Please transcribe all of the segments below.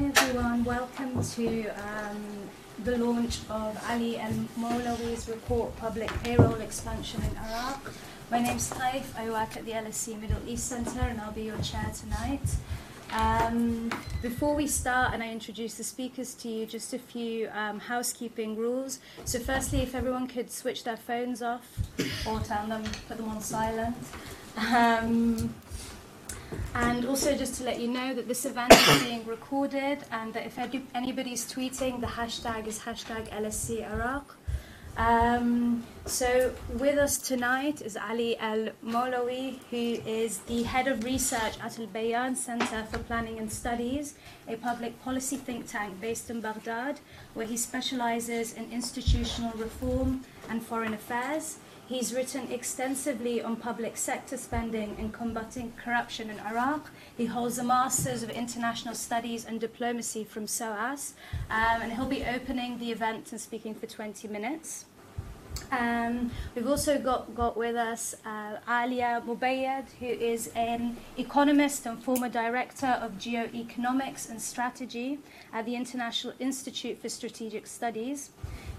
Hi everyone, welcome to um, the launch of Ali Al Mawlawi's report, Public Payroll Expansion in Iraq. My name's Taif, I work at the LSE Middle East Centre and I'll be your chair tonight. Um, before we start and I introduce the speakers to you, just a few um, housekeeping rules. So firstly, if everyone could switch their phones off or turn them, put them on silent. And also just to let you know that this event is being recorded and that if anybody's tweeting, the hashtag is hashtag LSE Iraq. Um, so with us tonight is Ali Al Mawlawi, who is the head of research at Al Bayan Center for Planning and Studies, a public policy think tank based in Baghdad, where he specializes in institutional reform and foreign affairs. He's written extensively on public sector spending and combating corruption in Iraq. He holds a Master's of International Studies and Diplomacy from SOAS, um, and he'll be opening the event and speaking for 20 minutes. Um, we've also got, got with us uh, Alia Moubayed, who is an economist and former director of geoeconomics and strategy at the International Institute for Strategic Studies.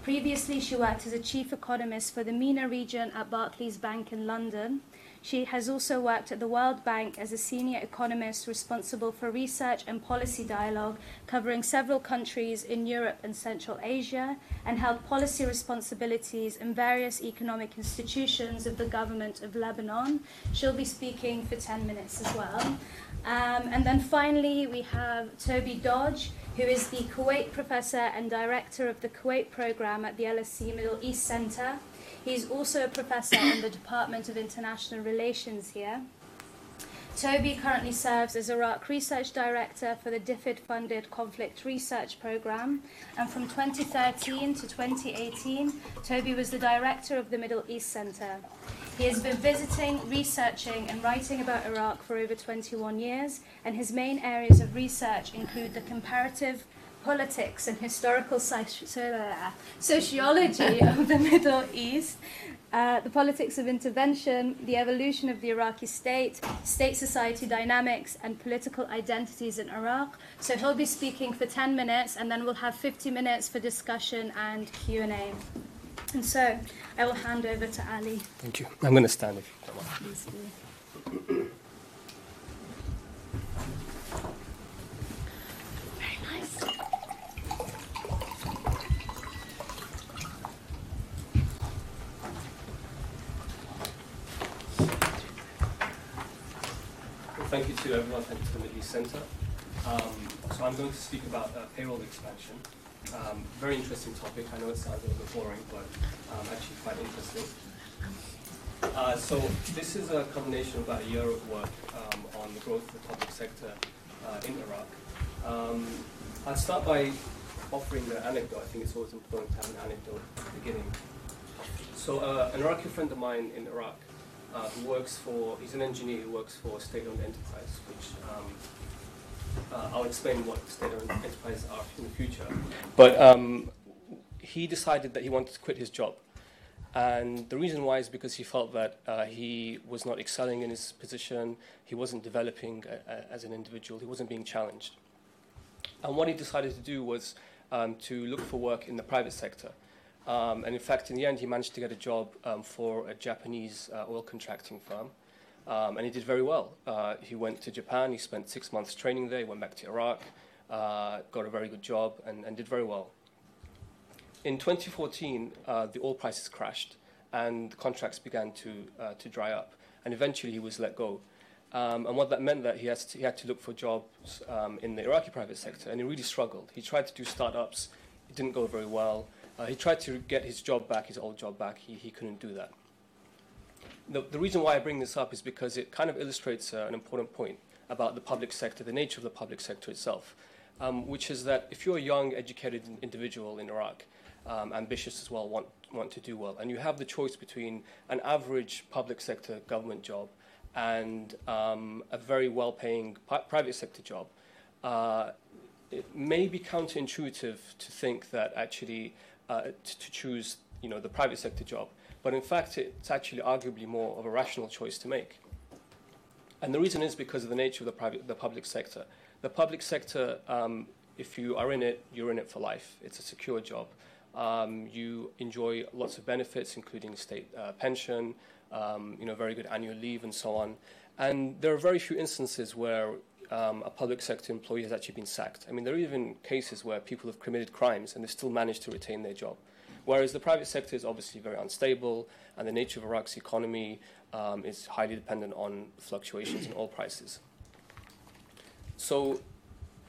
Previously, she worked as a chief economist for the MENA region at Barclays Bank in London. She has also worked at the World Bank as a senior economist responsible for research and policy dialogue covering several countries in Europe and Central Asia and held policy responsibilities in various economic institutions of the government of Lebanon. She'll be speaking for 10 minutes as well. Um, and then finally, we have Toby Dodge who is the Kuwait professor and director of the Kuwait program at the LSE Middle East Center. He's also a professor in the Department of International Relations here. Toby currently serves as Iraq Research Director for the DFID funded Conflict Research Program. And from 2013 to 2018, Toby was the Director of the Middle East Center. He has been visiting, researching, and writing about Iraq for over 21 years, and his main areas of research include the comparative politics and historical uh, sociology of the Middle East, uh, the politics of intervention, the evolution of the Iraqi state, state society dynamics, and political identities in Iraq. So he'll be speaking for 10 minutes, and then we'll have 50 minutes for discussion and Q&A. And so I will hand over to Ali. Thank you. I'm going to stand if you mind. Very thank you to everyone. To the Middle East Center. Um, so I'm going to speak about uh, payroll expansion. Um, very interesting topic. I know it sounds a little bit boring, but um, actually quite interesting. Uh, so this is a combination of about a year of work um, on the growth of the public sector uh, in Iraq. Um, I'll start by offering the anecdote. I think it's always important to have an anecdote at the beginning. So uh, an Iraqi friend of mine in Iraq uh, who works for, he's an engineer who works for a state-owned enterprise, which um, uh, I'll explain what state-owned enterprises are in the future. But um, he decided that he wanted to quit his job. And the reason why is because he felt that uh, he was not excelling in his position, he wasn't developing a, uh, a, as an individual, he wasn't being challenged. And what he decided to do was um, to look for work in the private sector. Um, and in fact, in the end, he managed to get a job um, for a Japanese uh, oil contracting firm. Um, and he did very well. Uh, he went to Japan, he spent six months training there, he went back to Iraq, uh, got a very good job, and, and, did very well. In 2014, uh, the oil prices crashed, and the contracts began to, uh, to dry up, and eventually he was let go. Um, and what that meant that he, to, he had to look for jobs um, in the Iraqi private sector, and he really struggled. He tried to do startups, it didn't go very well. Uh, he tried to get his job back, his old job back, he, he couldn't do that. The, the reason why I bring this up is because it kind of illustrates uh, an important point about the public sector, the nature of the public sector itself, um, which is that if you're a young, educated individual in Iraq, um, ambitious as well, want, want to do well, and you have the choice between an average public sector government job and um, a very well paying private sector job, uh, it may be counterintuitive to think that actually uh, to, to choose you know, the private sector job. But in fact, it's actually arguably more of a rational choice to make. And the reason is because of the nature of the, private, the public sector. The public sector um, if you are in it, you're in it for life. It's a secure job. Um, you enjoy lots of benefits, including state uh, pension, um, you know, very good annual leave, and so on. And there are very few instances where um, a public sector employee has actually been sacked. I mean, there are even cases where people have committed crimes and they still manage to retain their job. Whereas the private sector is obviously very unstable, and the nature of Iraq's economy um, is highly dependent on fluctuations in oil prices. So,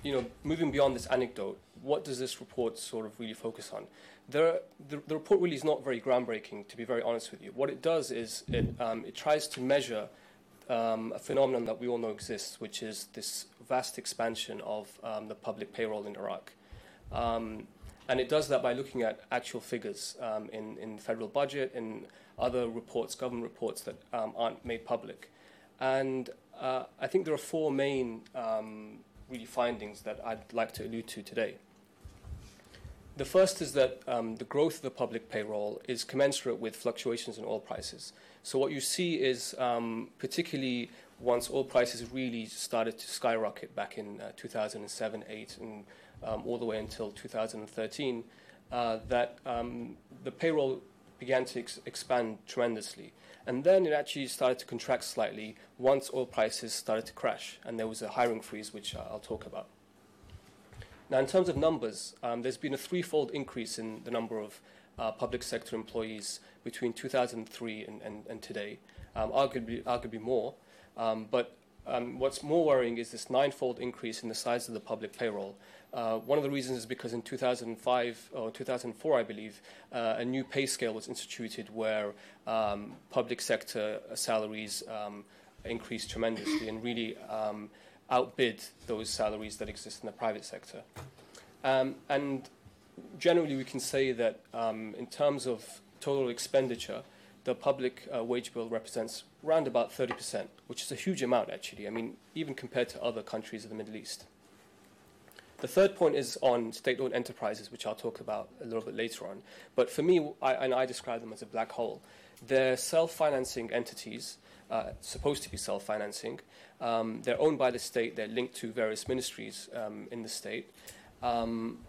you know, moving beyond this anecdote, what does this report sort of really focus on? There, the, the, report really is not very groundbreaking, to be very honest with you. What it does is it, um, it tries to measure um, a phenomenon that we all know exists, which is this vast expansion of um, the public payroll in Iraq. Um, and it does that by looking at actual figures um, in, in the federal budget, in other reports, government reports that um, aren't made public. And uh, I think there are four main um, really findings that I'd like to allude to today. The first is that um, the growth of the public payroll is commensurate with fluctuations in oil prices. So, what you see is, um, particularly once oil prices really started to skyrocket back in uh, 2007 8, and um, all the way until 2013, uh, that um, the payroll began to ex- expand tremendously. And then it actually started to contract slightly once oil prices started to crash, and there was a hiring freeze, which uh, I'll talk about. Now, in terms of numbers, um, there's been a threefold increase in the number of uh, public sector employees between 2003 and, and, and today, um, arguably, arguably more. Um, but um, what's more worrying is this ninefold increase in the size of the public payroll. Uh, one of the reasons is because in 2005 or 2004, I believe, uh, a new pay scale was instituted where um, public sector salaries um, increased tremendously and really outbid those salaries that exist in the private sector. Um, and generally, we can say that um, in terms of total expenditure, the public uh, wage bill represents around about 30%, which is a huge amount, actually. I mean, even compared to other countries of the Middle East. The third point is on state owned enterprises, which I'll talk about a little bit later on. But for me, I, and I describe them as a black hole. They're self financing entities, uh, supposed to be self financing. Um, they're owned by the state, they're linked to various ministries um, in the state. Um,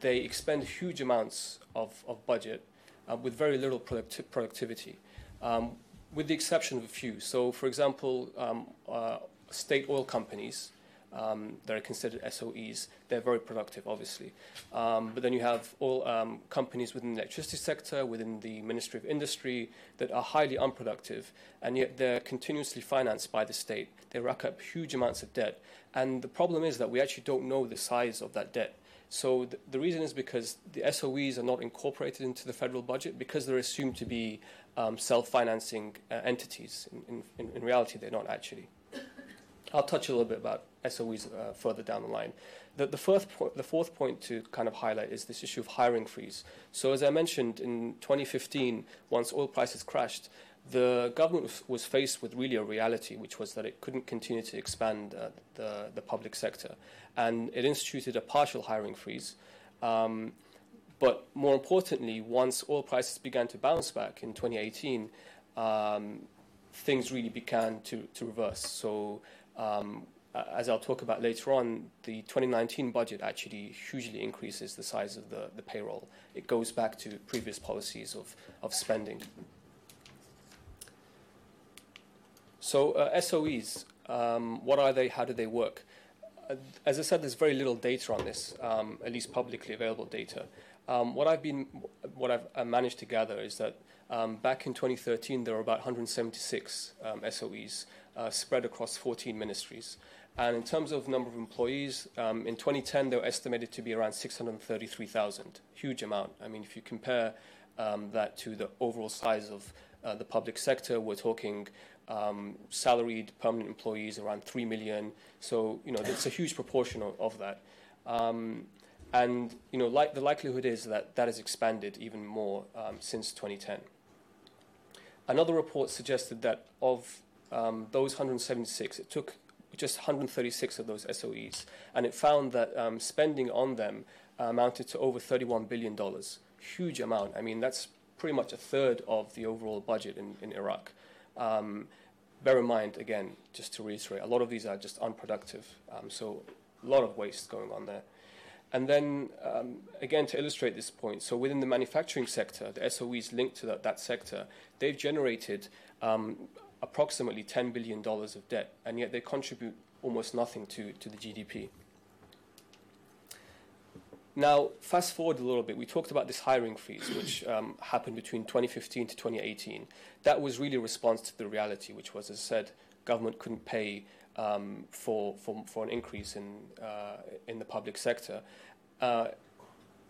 they expend huge amounts of, of budget uh, with very little producti- productivity, um, with the exception of a few. So, for example, um, uh, state oil companies um, that are considered SOEs, they're very productive, obviously. Um, but then you have all um, companies within the electricity sector, within the Ministry of Industry, that are highly unproductive, and yet they're continuously financed by the state. They rack up huge amounts of debt. And the problem is that we actually don't know the size of that debt. So th- the reason is because the SOEs are not incorporated into the federal budget because they're assumed to be um, self-financing uh, entities. In, in, in, reality, they're not actually. I'll touch a little bit about SOEs uh, further down the line. The, the, fourth po- the fourth point to kind of highlight is this issue of hiring freeze. So as I mentioned, in 2015, once oil prices crashed, the government was faced with really a reality, which was that it couldn't continue to expand uh, the, the public sector. And it instituted a partial hiring freeze. Um, but more importantly, once oil prices began to bounce back in 2018, um, things really began to, to reverse. So, um, as I'll talk about later on, the 2019 budget actually hugely increases the size of the, the payroll. It goes back to previous policies of, of spending. So uh, SOEs, um, what are they? How do they work? Uh, as I said, there's very little data on this, um, at least publicly available data. Um, what I've been, what I've uh, managed to gather is that um, back in 2013 there were about 176 um, SOEs uh, spread across 14 ministries, and in terms of number of employees, um, in 2010 they were estimated to be around 633,000. Huge amount. I mean, if you compare that to the overall size of uh, the public sector, we're talking um, salaried permanent employees around 3 million. So, you know, it's a huge proportion of, of that. Um, and, you know, like, the likelihood is that that has expanded even more um, since 2010. Another report suggested that of um, those 176, it took just 136 of those SOEs, and it found that um, spending on them amounted to over $31 billion. Huge amount. I mean, that's pretty much a third of the overall budget in, in Iraq. Um, bear in mind, again, just to reiterate, a lot of these are just unproductive, um, so a lot of waste going on there. And then, um, again, to illustrate this point, so within the manufacturing sector, the SOEs linked to that, that sector, they've generated um, approximately $10 billion of debt, and yet they contribute almost nothing to, to the GDP. Now, fast forward a little bit, we talked about this hiring freeze, which um, happened between 2015 to 2018. That was really a response to the reality, which was, as I said, government couldn't pay um, for, for, for an increase in, uh, in the public sector. Uh,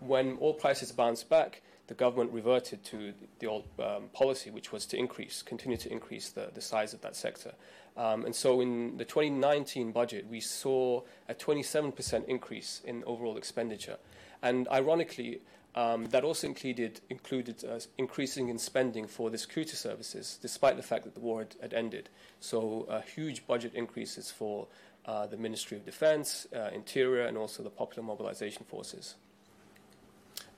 when oil prices bounced back, the government reverted to the old um, policy, which was to increase, continue to increase the, the size of that sector. Um, and so in the 2019 budget, we saw a 27% increase in overall expenditure. And ironically, um, that also included, included uh, increasing in spending for the security services, despite the fact that the war had, had ended. So, uh, huge budget increases for uh, the Ministry of Defense, uh, Interior, and also the Popular Mobilization Forces.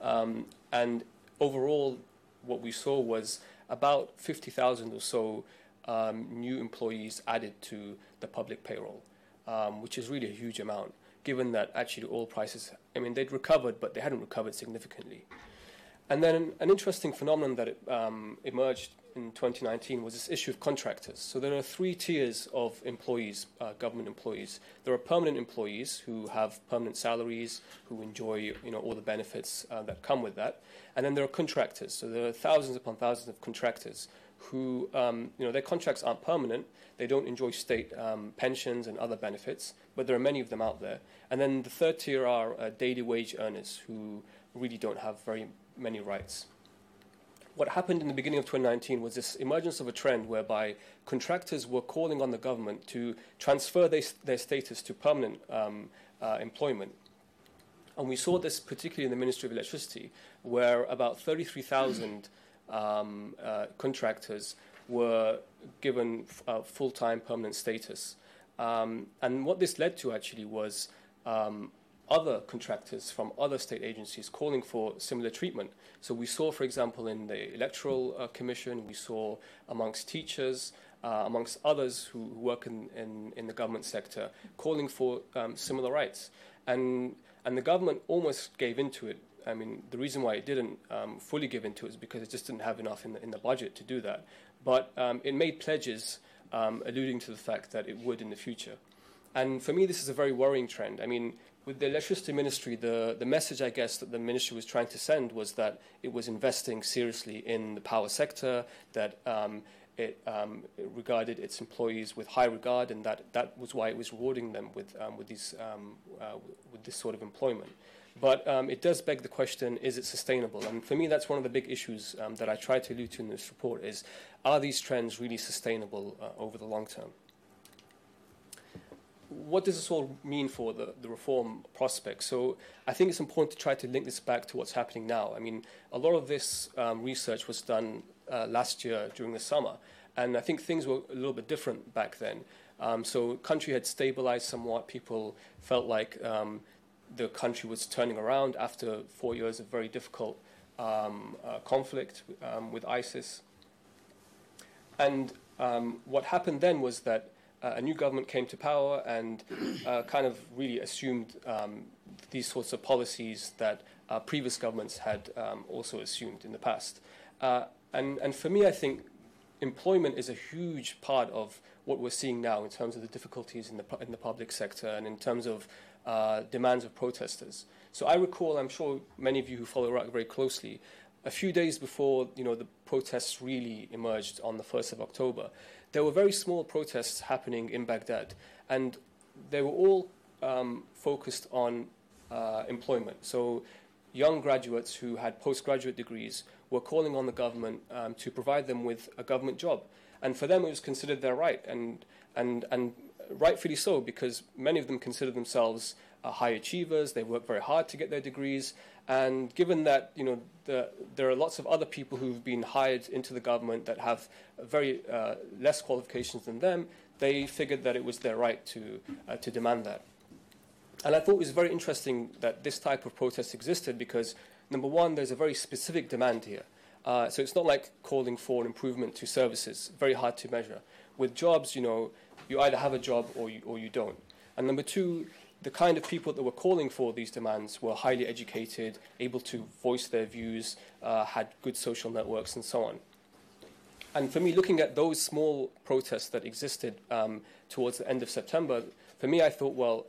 Um, and overall, what we saw was about 50,000 or so um, new employees added to the public payroll, um, which is really a huge amount given that actually oil prices, I mean, they'd recovered, but they hadn't recovered significantly. And then an interesting phenomenon that um, emerged in 2019 was this issue of contractors. So there are three tiers of employees, uh, government employees. There are permanent employees who have permanent salaries, who enjoy you know all the benefits uh, that come with that, and then there are contractors. So there are thousands upon thousands of contractors who, um, you know, their contracts aren't permanent. They don't enjoy state um, pensions and other benefits, but there are many of them out there. And then the third tier are uh, daily wage earners who really don't have very many rights. What happened in the beginning of 2019 was this emergence of a trend whereby contractors were calling on the government to transfer their, their status to permanent um, uh, employment. And we saw this particularly in the Ministry of Electricity, where about 33,000 um, uh, contractors were given uh, full time permanent status. Um, and what this led to actually was um, other contractors from other state agencies calling for similar treatment. So we saw, for example, in the Electoral uh, Commission, we saw amongst teachers, uh, amongst others who, work in, in, in, the government sector, calling for um, similar rights. And, and the government almost gave into it I mean, the reason why it didn't um, fully give into it is because it just didn't have enough in the, in the budget to do that. But um, it made pledges um, alluding to the fact that it would in the future. And for me, this is a very worrying trend. I mean, with the electricity ministry, the, the message I guess that the ministry was trying to send was that it was investing seriously in the power sector, that um, it, um, it, regarded its employees with high regard, and that, that was why it was rewarding them with, um, with, these, um, uh, with this sort of employment. But um, it does beg the question: Is it sustainable? And for me, that's one of the big issues that I try to allude to in this report: is are these trends really sustainable uh, over the long term? What does this all mean for the, the reform prospects? So I think it's important to try to link this back to what's happening now. I mean, a lot of this um, research was done uh, last year during the summer, and I think things were a little bit different back then. Um, so country had stabilized somewhat. People felt like um, the country was turning around after four years of very difficult um, uh, conflict um, with ISIS. And um, what happened then was that uh, a new government came to power and uh, kind of really assumed um, these sorts of policies that uh, previous governments had um, also assumed in the past. Uh, and, and for me, I think employment is a huge part of what we're seeing now in terms of the difficulties in the, in the public sector and in terms of uh, demands of protesters. So I recall, I'm sure many of you who follow Iraq very closely, a few days before you know the protests really emerged on the 1st of October, there were very small protests happening in Baghdad, and they were all um, focused on uh, employment. So young graduates who had postgraduate degrees were calling on the government um, to provide them with a government job. And for them, it was considered their right, and, and, and rightfully so, because many of them consider themselves uh, high achievers. They work very hard to get their degrees. And given that you know the, there are lots of other people who've been hired into the government that have very uh, less qualifications than them, they figured that it was their right to, uh, to demand that. And I thought it was very interesting that this type of protest existed because, number one, there's a very specific demand here. Uh, so it's not like calling for an improvement to services, very hard to measure. With jobs, you know, you either have a job or you, or you don't. And number two, the kind of people that were calling for these demands were highly educated, able to voice their views, uh, had good social networks, and so on. And for me, looking at those small protests that existed um, towards the end of September, for me, I thought, well,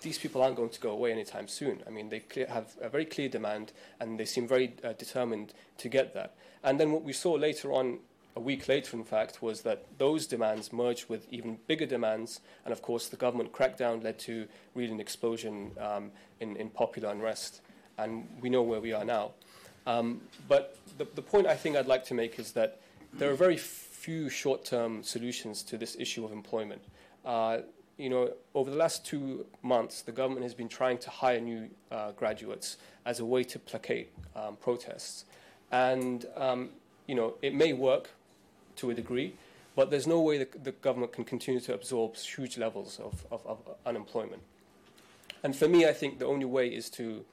these people aren't going to go away anytime soon. I mean, they clear, have a very clear demand, and they seem very uh, determined to get that. And then what we saw later on a week later, in fact, was that those demands merged with even bigger demands, and of course, the government crackdown led to really an explosion um, in, in, popular unrest, and we know where we are now. Um, but the, the, point I think I'd like to make is that there are very few short term solutions to this issue of employment. Uh, you know, over the last two months, the government has been trying to hire new uh, graduates as a way to placate um, protests. And, um, you know, it may work to a degree, but there's no way that the government can continue to absorb huge levels of, of, of unemployment. And for me, I think the only way is to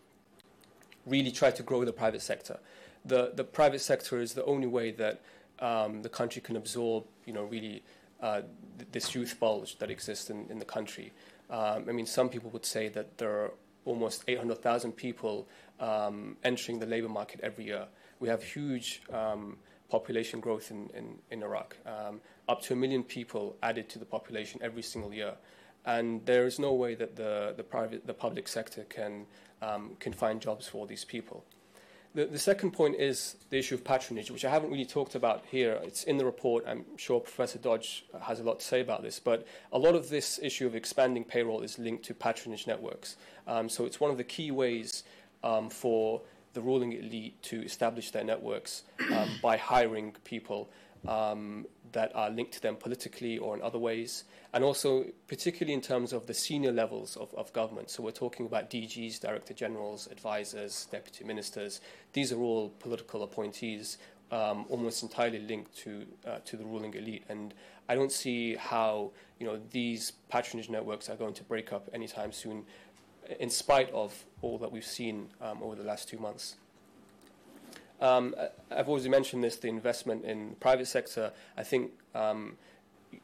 really try to grow the private sector. The, the private sector is the only way that um, the country can absorb, you know, really uh, th- this youth bulge that exists in, in the country. Um, I mean, some people would say that there are almost 800,000 people um, entering the labor market every year. We have huge um, population growth in, in, in Iraq, um, up to a million people added to the population every single year. And there is no way that the, the, private, the public sector can, um, can find jobs for these people. The, the second point is the issue of patronage, which I haven't really talked about here. It's in the report. I'm sure Professor Dodge has a lot to say about this. But a lot of this issue of expanding payroll is linked to patronage networks. Um, so it's one of the key ways um, for the ruling elite to establish their networks um, by hiring people um, that are linked to them politically or in other ways, and also particularly in terms of the senior levels of, of government. So we're talking about DGs, Director Generals, advisors, deputy ministers. These are all political appointees, um, almost entirely linked to uh, to the ruling elite. And I don't see how you know these patronage networks are going to break up anytime soon in spite of all that we've seen um, over the last two months. Um, I've already mentioned this, the investment in the private sector. I think, um,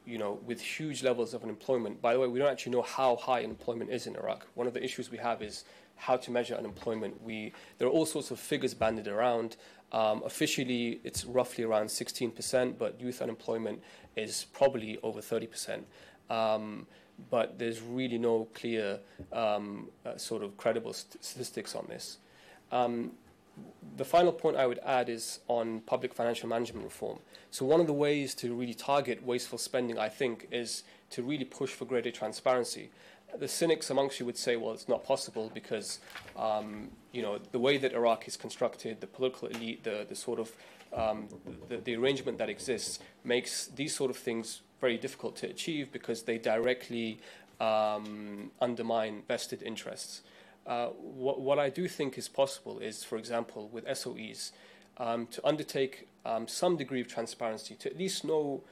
you know, with huge levels of unemployment. By the way, we don't actually know how high unemployment is in Iraq. One of the issues we have is how to measure unemployment. We, there are all sorts of figures banded around. Um, officially, it's roughly around 16%, but youth unemployment is probably over 30%. Um, but there's really no clear um, uh, sort of credible st- statistics on this. Um, the final point I would add is on public financial management reform. So, one of the ways to really target wasteful spending, I think, is to really push for greater transparency. The cynics amongst you would say, well, it's not possible because, um, you know, the way that Iraq is constructed, the political elite, the, the sort of um, the, the arrangement that exists makes these sort of things very difficult to achieve because they directly um, undermine vested interests. Uh, what, what, I do think is possible is, for example, with SOEs, um, to undertake um, some degree of transparency, to at least know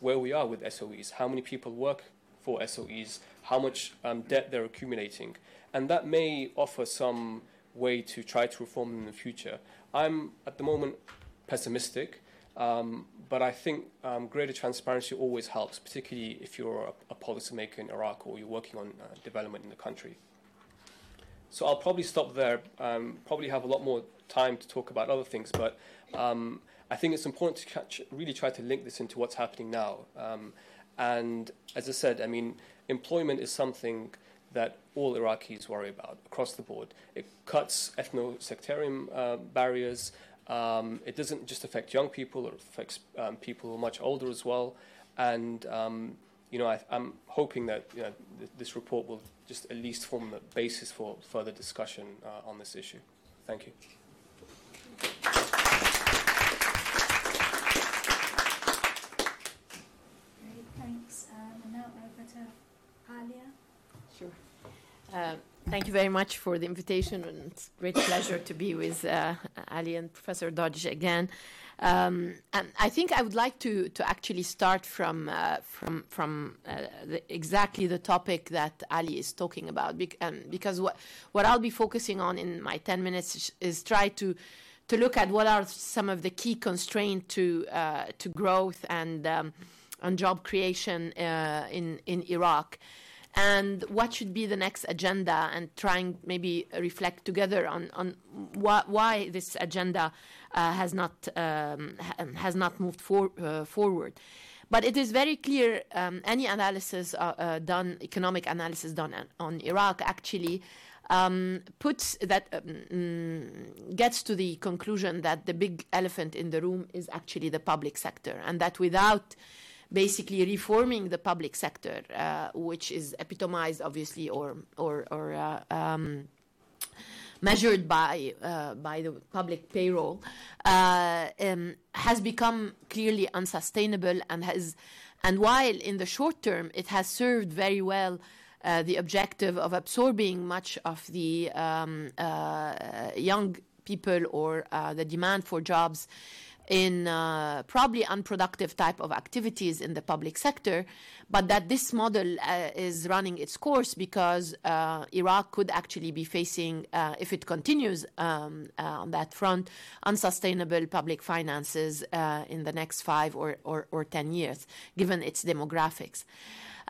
where we are with SOEs, how many people work for SOEs, how much um, debt they're accumulating, and that may offer some way to try to reform them in the future. I'm at the moment pessimistic. Um, but I think um, greater transparency always helps, particularly if you're a, a policymaker in Iraq or you're working on uh, development in the country. So I'll probably stop there. Um, probably have a lot more time to talk about other things, but um, I think it's important to catch, really try to link this into what's happening now. Um, and as I said, I mean, employment is something that all Iraqis worry about across the board. It cuts ethno sectarian uh, barriers. Um, it doesn't just affect young people; it affects um, people who are much older as well. And um, you know, I, am hoping that you know, th- this report will just at least form the basis for further discussion uh, on this issue. Thank you. Great, thanks. Um, and now over to Alia. Sure. Thank you very much for the invitation, and it's a great pleasure to be with uh, Ali and Professor Dodge again. Um, and I think I would like to, to actually start from uh, from from uh, the, exactly the topic that Ali is talking about, Be- um, because what what I'll be focusing on in my ten minutes is, is, try to to look at what are some of the key constraints to uh, to growth and um, and job creation uh, in in Iraq. And what should be the next agenda, and trying maybe reflect together on on why, why this agenda uh, has not um, ha- has not moved for, uh, forward. But it is very clear um, any analysis uh, uh, done, economic analysis done on, on Iraq, actually um, puts that um, mm, gets to the conclusion that the big elephant in the room is actually the public sector, and that without basically reforming the public sector, uh, which is epitomized obviously or or or uh, um, measured by uh, by the public payroll, uh, um, has become clearly unsustainable and has and while in the short term it has served very well uh, the objective of absorbing much of the um, uh, young people or the demand for jobs in uh, probably unproductive type of activities in the public sector, but that this model uh, is running its course because uh, Iraq could actually be facing, uh, if it continues um, uh, on that front, unsustainable public finances uh, in the next five or, or, or ten years, given its demographics.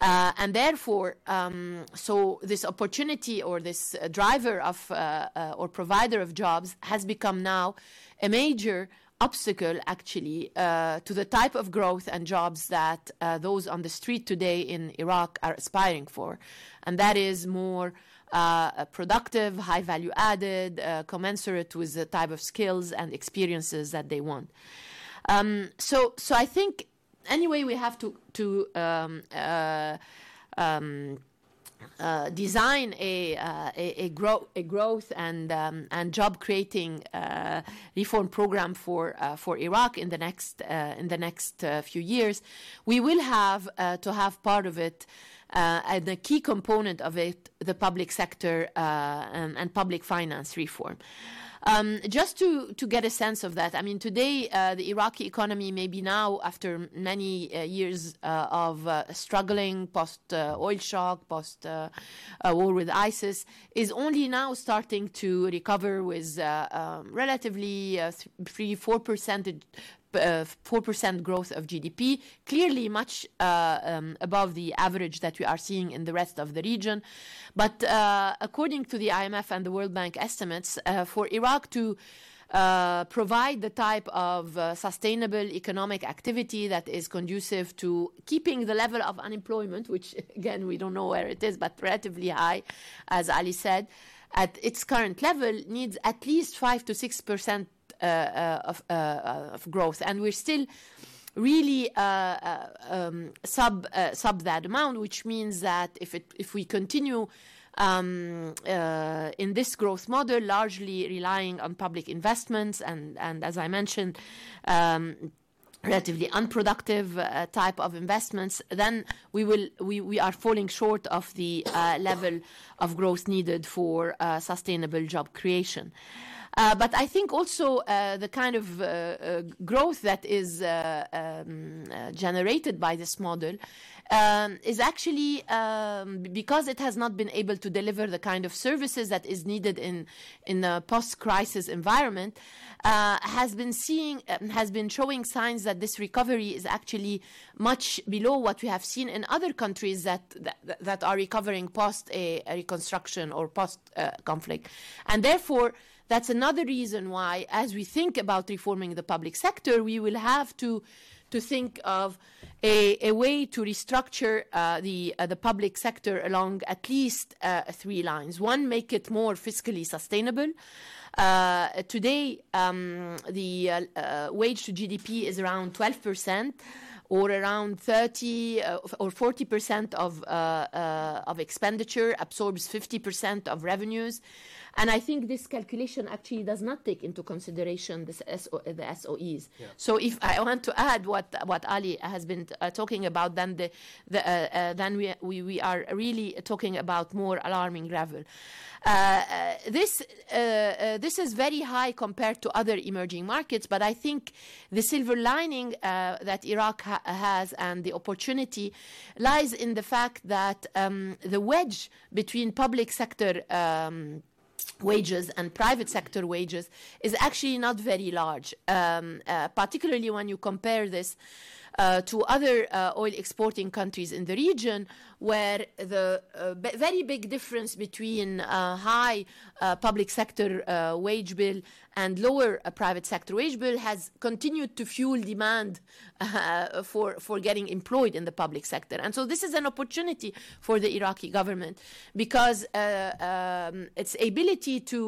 Uh, and therefore, um, so this opportunity or this driver of uh, uh, or provider of jobs has become now a major obstacle actually uh, to the type of growth and jobs that uh, those on the street today in Iraq are aspiring for. And that is more uh, productive, high value added, uh, commensurate with the type of skills and experiences that they want. Um, so, so I think anyway we have to to um, uh, um, uh, design a, uh, a, a, a growth and um, and job creating uh, reform program for uh, for Iraq in the next uh, in the next uh, few years, we will have to have part of it. and a key component of it, the public sector and, and public finance reform. Um, just to, to get a sense of that, I mean, today uh, the Iraqi economy, maybe now after many uh, years uh, of struggling post oil shock, post war with ISIS, is only now starting to recover with um, relatively three, four percentage uh, 4% growth of GDP, clearly much uh, um, above the average that we are seeing in the rest of the region. But uh, according to the IMF and the World Bank estimates, uh, for Iraq to uh, provide the type of uh, sustainable economic activity that is conducive to keeping the level of unemployment, which again we don't know where it is, but relatively high, as Ali said, at its current level, needs at least five to six percent of, uh, of growth, and we're still really uh, um, sub uh, sub that amount, which means that if it if we continue um, uh, in this growth model, largely relying on public investments and and as I mentioned. Um, relatively unproductive uh, type of investments, then we will we, we are falling short of the uh, level of growth needed for uh, sustainable job creation. Uh, but I think also uh, the kind of uh, uh growth that is uh, um, uh, generated by this model um, is actually um, because it has not been able to deliver the kind of services that is needed in in a post-crisis environment. has been seeing has been showing signs that this recovery is actually much below what we have seen in other countries that that, that are recovering post a, a reconstruction or post conflict, and therefore that's another reason why, as we think about reforming the public sector, we will have to to think of a, a way to restructure uh, the uh, the public sector along at least uh, three lines. One, make it more fiscally sustainable. Uh, today, um, the uh, uh, wage to GDP is around 12 percent or around 30 uh, or 40 percent of uh, uh, of expenditure absorbs 50 percent of revenues. And I think this calculation actually does not take into consideration this SO, the SOEs. Yeah. So if I want to add what what Ali has been uh, talking about, then the, the uh, uh, then we, we we are really talking about more alarming level. Uh, uh, this uh, this is very high compared to other emerging markets, but I think the silver lining that Iraq ha- has and the opportunity lies in the fact that um, the wedge between public sector um, wages and private sector wages is actually not very large, um, uh, particularly when you compare this uh, to other uh, oil exporting countries in the region, where the uh, b- very big difference between uh, high uh, public sector uh, wage bill and lower uh, private sector wage bill has continued to fuel demand for for getting employed in the public sector, and so this is an opportunity for the Iraqi government because um, its ability to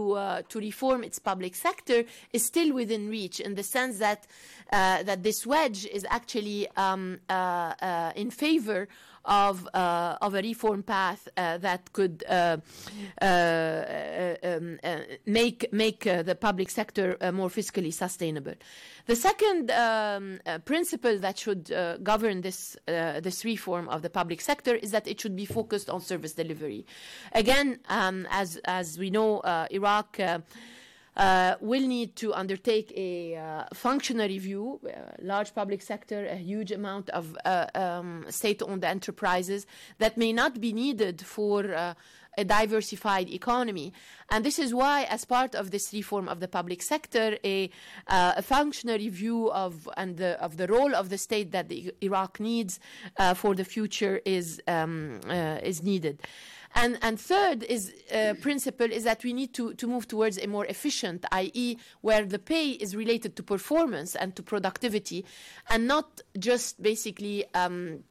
to reform its public sector is still within reach in the sense that that this wedge is actually um, in favor of uh, of a reform path uh, that could uh, um, make make the public sector more fiscally sustainable. The second um, principle that should govern this this reform of the public sector is that it should be focused on service delivery. Again, um, as as we know, Iraq. Uh, will need to undertake a uh, functional review, uh, large public sector, a huge amount of uh, um, state-owned enterprises that may not be needed for uh, a diversified economy. And this is why, as part of this reform of the public sector, a, uh, a functional review of and the, of the role of the state that the Iraq needs uh, for the future is um, uh, is needed. And, and third is uh, principle is that we need to, to move towards a more efficient, i.e., where the pay is related to performance and to productivity, and not just basically um,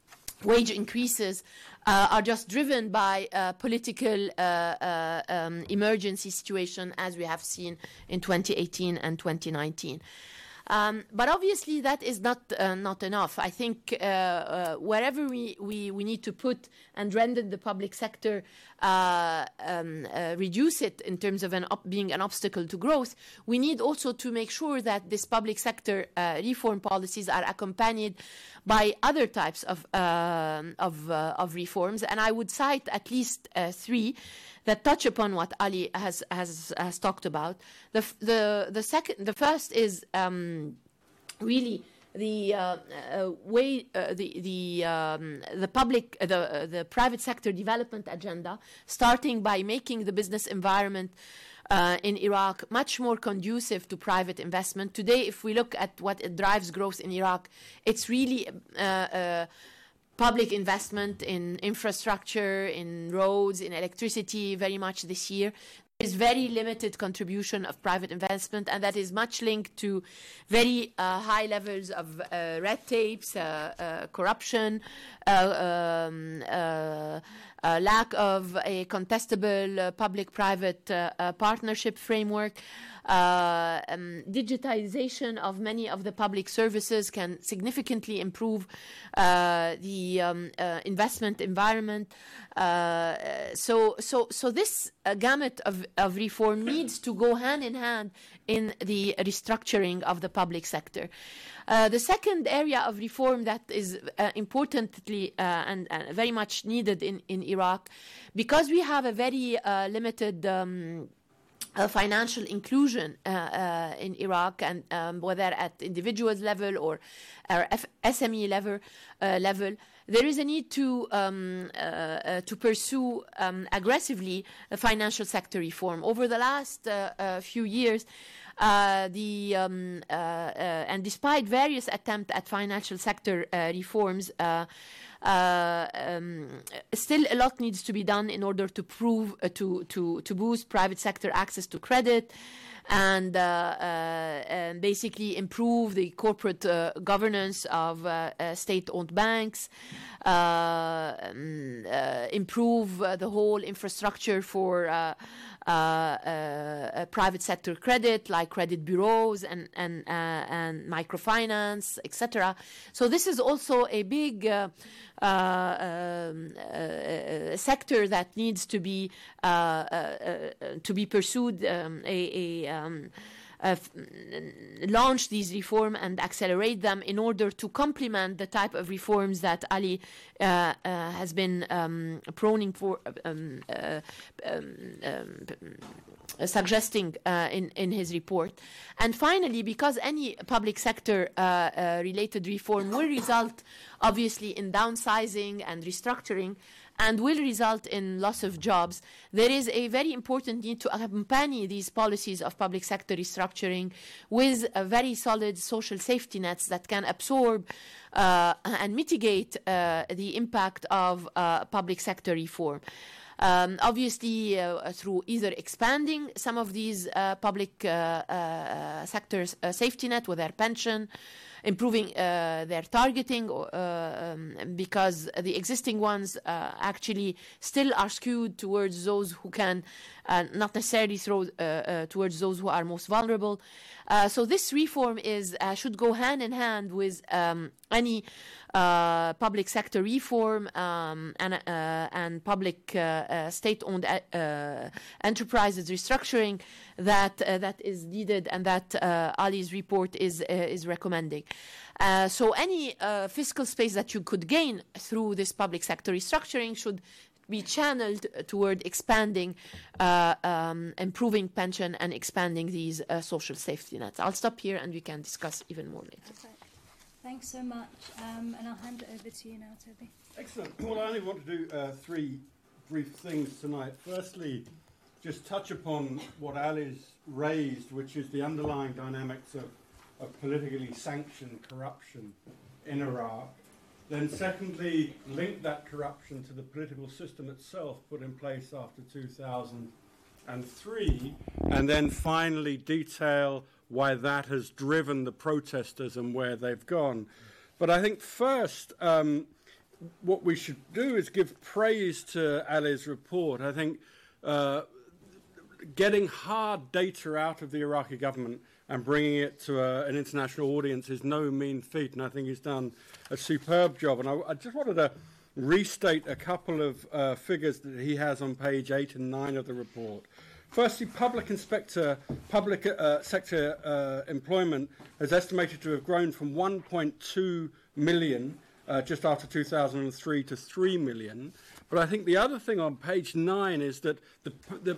wage increases uh, are just driven by uh, political uh, uh, um, emergency situation, as we have seen in 2018 and 2019. Um, but obviously, that is not uh, not enough. I think uh, uh, wherever we, we, we need to put and render the public sector, uh, um, uh, reduce it in terms of an op- being an obstacle to growth, we need also to make sure that this public sector reform policies are accompanied by other types of um of, uh, of reforms. And I would cite at least uh, three that touch upon what Ali has has, has talked about. The the the second, the first is um, really the uh, uh, way uh, the the um, the public uh, the uh, the private sector development agenda, starting by making the business environment. Uh, in Iraq, much more conducive to private investment. Today, if we look at what drives growth in Iraq, it's really uh, uh, public investment in infrastructure, in roads, in electricity, very much this year. There's very limited contribution of private investment, and that is much linked to very uh, high levels of uh, red tapes, uh, uh, corruption, uh, um, uh, lack of a contestable uh, public-private uh, uh, partnership framework. Uh, um, digitization of many of the public services can significantly improve the um, investment environment. So, so, so this gamut of, of reform needs to go hand in hand in the restructuring of the public sector. Uh, the second area of reform that is uh, importantly uh, and, very much needed in, in Iraq, because we have a very uh, limited um, uh, financial inclusion uh, uh, in Iraq, and um, whether at individuals level or, or F- SME level, uh, level, there is a need to um, to pursue um, aggressively financial sector reform. Over the last few years, uh, the um, uh, uh, and despite various attempts at financial sector uh, reforms. Uh, uh, um, still, a lot needs to be done in order to prove to to to boost private sector access to credit, and, and basically improve the corporate governance of state-owned banks, um, improve the whole infrastructure for. Uh, uh, uh, private sector credit, like credit bureaus and and and microfinance, etc. So this is also a big um, sector that needs to be to be pursued. Um, a, a um, f- launch these reform and accelerate them in order to complement the type of reforms that Ali uh, uh, has been um, proning for, um, uh, um, um, uh, suggesting in, in his report. And finally, because any public sector related reform will result obviously in downsizing and restructuring, and will result in loss of jobs, there is a very important need to accompany these policies of public sector restructuring with very solid social safety nets that can absorb uh, and mitigate uh, the impact of uh, public sector reform. Um, obviously, uh, through either expanding some of these uh, public uh, sectors' safety net with their pension, improving uh, their targeting, uh, um, because the existing ones uh, actually still are skewed towards those who can uh, not necessarily throw towards those who are most vulnerable. so this reform is should go hand in hand with um, any uh, public sector reform um, and, uh, and public uh, uh state-owned uh, enterprises restructuring that that is needed and that Ali's report is is recommending. so any fiscal space that you could gain through this public sector restructuring should be channeled toward expanding, uh, um, improving pension and expanding these uh, social safety nets. I'll stop here and we can discuss even more later. Thanks so much, um, and I'll hand it over to you now, Toby. Excellent. Well, I only want to do uh, three brief things tonight. Firstly, just touch upon what Ali's raised, which is the underlying dynamics of, of politically sanctioned corruption in Iraq. Then, secondly, link that corruption to the political system itself put in place after 2003. And then finally, detail why that has driven the protesters and where they've gone. But I think first, um, what we should do is give praise to Ali's report. I think uh, getting hard data out of the Iraqi government and bringing it to a, an international audience is no mean feat, and I think he's done a superb job. And I, I just wanted to restate a couple of uh, figures that he has on page 8 and 9 of the report. Firstly, public inspector, public uh, sector uh, employment is estimated to have grown from 1.2 million uh, just after 2003 to 3 million. But I think the other thing on page 9 is that, the, the,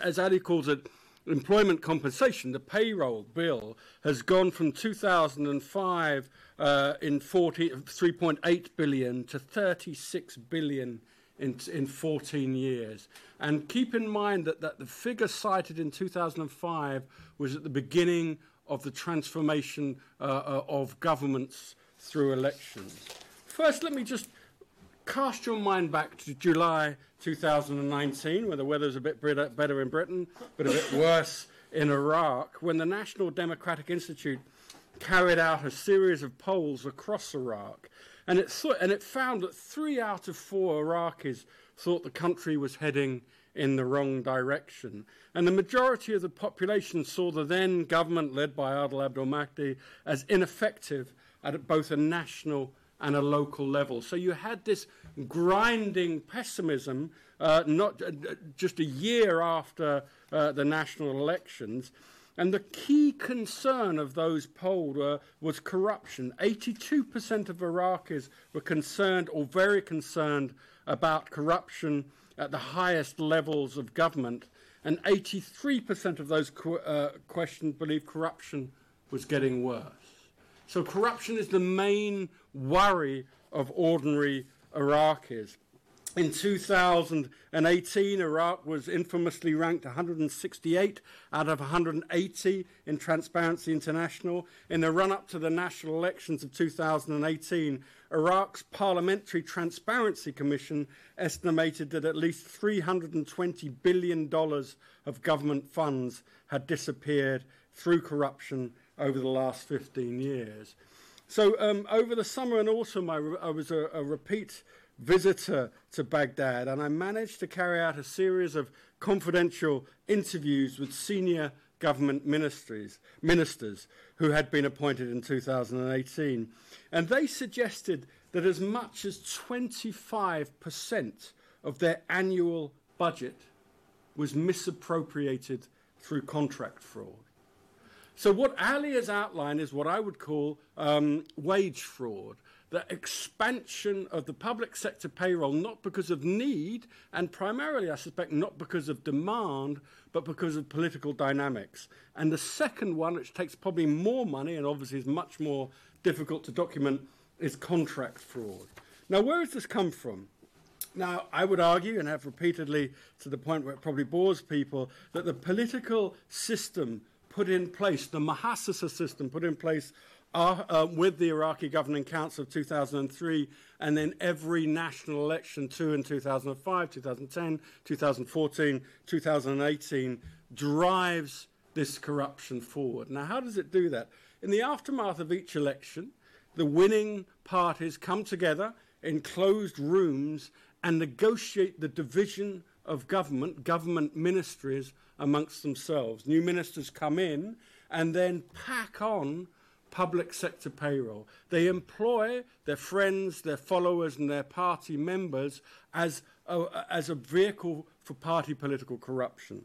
as Ali calls it, employment compensation, the payroll bill, has gone from 2005 uh, in 40, 3.8 billion to 36 billion in, in 14 years. And keep in mind that, that the figure cited in 2005 was at the beginning of the transformation uh, uh, of governments through elections. First, let me just cast your mind back to July 2019, where the weather weather's a bit better in Britain, but a bit worse in Iraq, when the National Democratic Institute carried out a series of polls across Iraq and it, th- and it found that three out of four Iraqis thought the country was heading in the wrong direction. And the majority of the population saw the then government led by Adel Abdul Mahdi as ineffective at both a national and a local level. So you had this grinding pessimism, uh, not uh, just a year after uh, the national elections, and the key concern of those polled was corruption. 82% of Iraqis were concerned or very concerned about corruption at the highest levels of government, and 83% of those uh, questioned believed corruption was getting worse. So, corruption is the main worry of ordinary Iraqis. In 2018, Iraq was infamously ranked 168 out of 180 in Transparency International. In the run up to the national elections of 2018, Iraq's Parliamentary Transparency Commission estimated that at least $320 billion of government funds had disappeared through corruption over the last 15 years. So, um, over the summer and autumn, I, re- I was a, a repeat visitor to Baghdad, and I managed to carry out a series of confidential interviews with senior government ministries, ministers who had been appointed in 2018. And they suggested that as much as 25% of their annual budget was misappropriated through contract fraud. So, what Ali has outlined is what I would call um, wage fraud the expansion of the public sector payroll, not because of need, and primarily, I suspect, not because of demand, but because of political dynamics. And the second one, which takes probably more money and obviously is much more difficult to document, is contract fraud. Now, where has this come from? now, I would argue, and have repeatedly to the point where it probably bores people, that the political system put in place, the Muhasasa system put in place uh, with the Iraqi Governing Council of 2003, and then every national election, two in 2005, 2010, 2014, 2018, drives this corruption forward. Now, how does it do that? In the aftermath of each election, the winning parties come together in closed rooms and negotiate the division of government, government ministries amongst themselves. New ministers come in and then pack on public sector payroll. They employ their friends, their followers, and their party members as a, as a vehicle for party political corruption.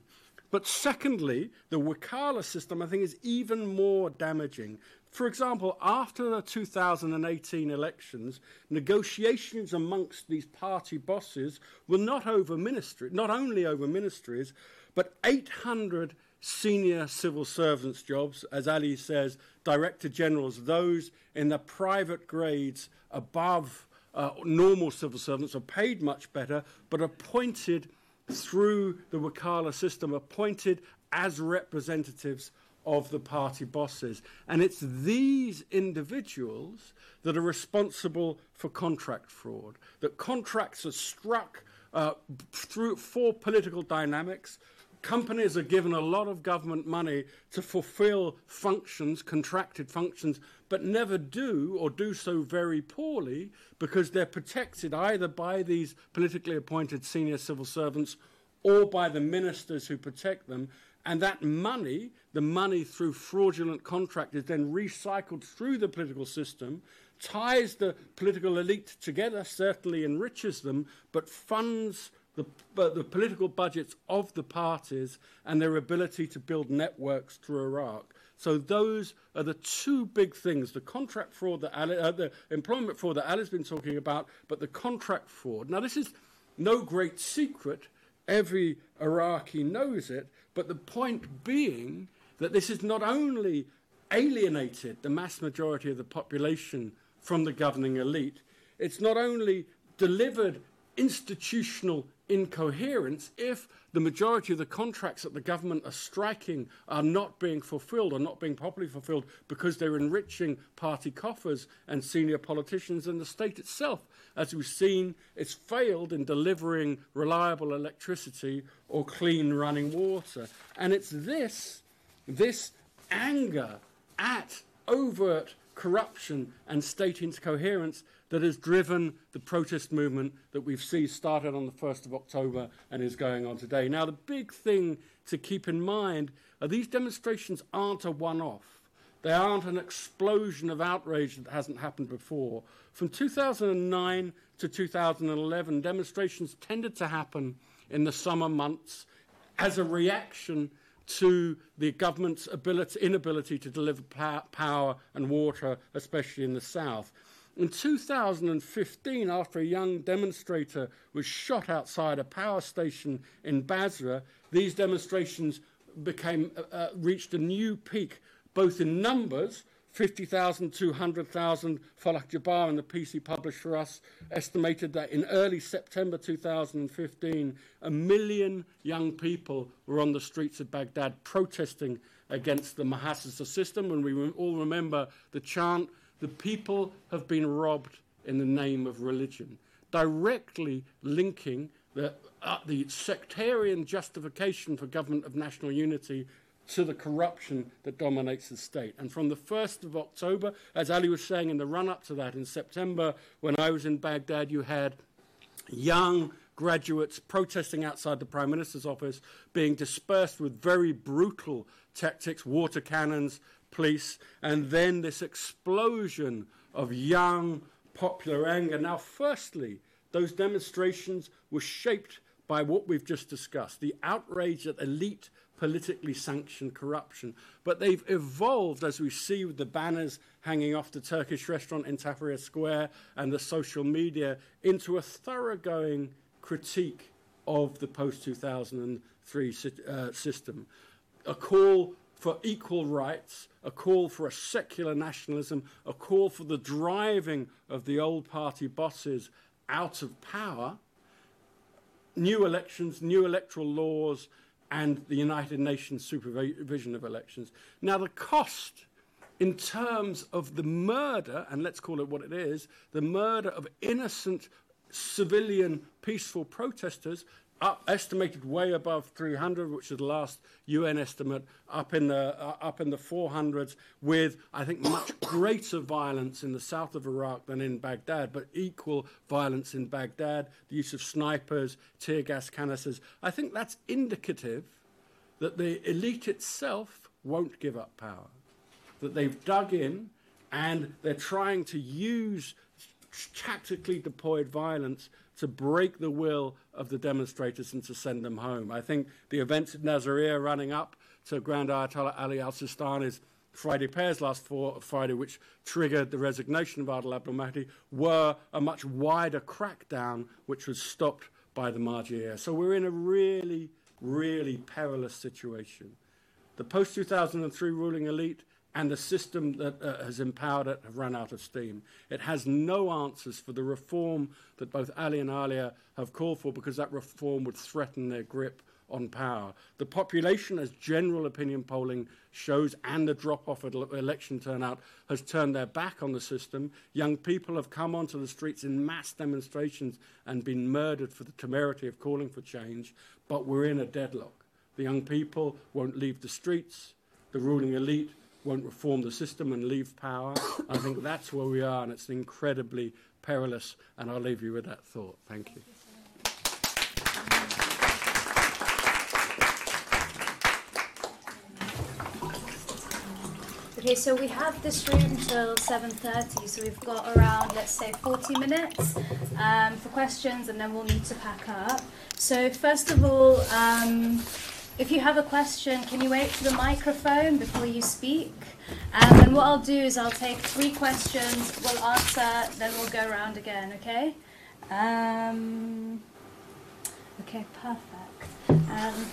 But secondly, the Wakala system, I think, is even more damaging. For example, after the 2018 elections, negotiations amongst these party bosses were not over ministry, not only over ministries, but 800 senior civil servants jobs, as Ali says, director generals, those in the private grades above uh, normal civil servants are paid much better, but appointed through the Wakala system, appointed as representatives of the party bosses. And it's these individuals that are responsible for contract fraud, that contracts are struck uh, through for political dynamics. Companies are given a lot of government money to fulfill functions, contracted functions, but never do or do so very poorly because they're protected either by these politically appointed senior civil servants or by the ministers who protect them. And that money, the money through fraudulent contract, is then recycled through the political system, ties the political elite together, certainly enriches them, but funds the, uh, the political budgets of the parties and their ability to build networks through Iraq. So those are the two big things: the contract fraud that Ali, uh, the employment fraud that Ali's been talking about, but the contract fraud. Now, this is no great secret. Every Iraqi knows it. But the point being that this has not only alienated the mass majority of the population from the governing elite, it's not only delivered institutional incoherence if the majority of the contracts that the government are striking are not being fulfilled or not being properly fulfilled because they're enriching party coffers and senior politicians and the state itself. As we've seen, it's failed in delivering reliable electricity or clean running water. And it's this, this anger at overt corruption and state incoherence that has driven the protest movement that we've seen started on the 1st of October and is going on today. Now, the big thing to keep in mind are these demonstrations aren't a one off. They aren't an explosion of outrage that hasn't happened before. From 2009 to 2011, demonstrations tended to happen in the summer months as a reaction to the government's ability, inability to deliver power and water, especially in the south. In 2015, after a young demonstrator was shot outside a power station in Basra, these demonstrations became, uh, uh reached a new peak, both in numbers 50,000 to 100,000. Falah Jabbar and the PC published for us estimated that in early September 2015, a million young people were on the streets of Baghdad protesting against the Muhasasa system. And we all remember the chant, the people have been robbed in the name of religion, directly linking the, uh, the sectarian justification for government of national unity to the corruption that dominates the state. And from the 1st of October, as Ali was saying in the run up to that, in September, when I was in Baghdad, you had young graduates protesting outside the Prime Minister's office, being dispersed with very brutal tactics, water cannons, police, and then this explosion of young, popular anger. Now, firstly, those demonstrations were shaped by what we've just discussed the outrage at elite politically sanctioned corruption. But they've evolved, as we see with the banners hanging off the Turkish restaurant in Tahrir Square and the social media, into a thoroughgoing critique of the post 2003 uh, system. A call for equal rights, a call for a secular nationalism, a call for the driving of the old party bosses out of power new elections, new electoral laws, and the United Nations supervision of elections. Now, the cost in terms of the murder, and let's call it what it is, the murder of innocent civilian peaceful protesters up, estimated way above 300, which is the last UN estimate, up in the uh, up in the 400s, with I think much greater violence in the south of Iraq than in Baghdad, but equal violence in Baghdad, the use of snipers, tear gas canisters. I think that's indicative that the elite itself won't give up power, that they've dug in and they're trying to use tactically deployed violence to break the will of the demonstrators and to send them home. I think the events at Nasiriyah running up to Grand Ayatollah Ali al Sistani's Friday prayers last Friday, which triggered the resignation of Adil Abdul Mahdi, were a much wider crackdown, which was stopped by the Marja'iyah. So we're in a really, really perilous situation. The post 2003 ruling elite and the system that uh, has empowered it have run out of steam. It has no answers for the reform that both Ali and Alia have called for because that reform would threaten their grip on power. The population, as general opinion polling shows, and the drop off of election turnout, has turned their back on the system. Young people have come onto the streets in mass demonstrations and been murdered for the temerity of calling for change, but we're in a deadlock. The young people won't leave the streets. The ruling elite won't reform the system and leave power. I think that's where we are, and it's incredibly perilous. And I'll leave you with that thought. Thank you. Okay, so we have this room till 7.30, so we've got around, let's say, 40 minutes um, for questions, and then we'll need to pack up. So first of all, um, if you have a question, can you wait for the microphone before you speak? Um, and what I'll do is I'll take three questions, we'll answer, then we'll go around again, okay? Um, okay, perfect. Um,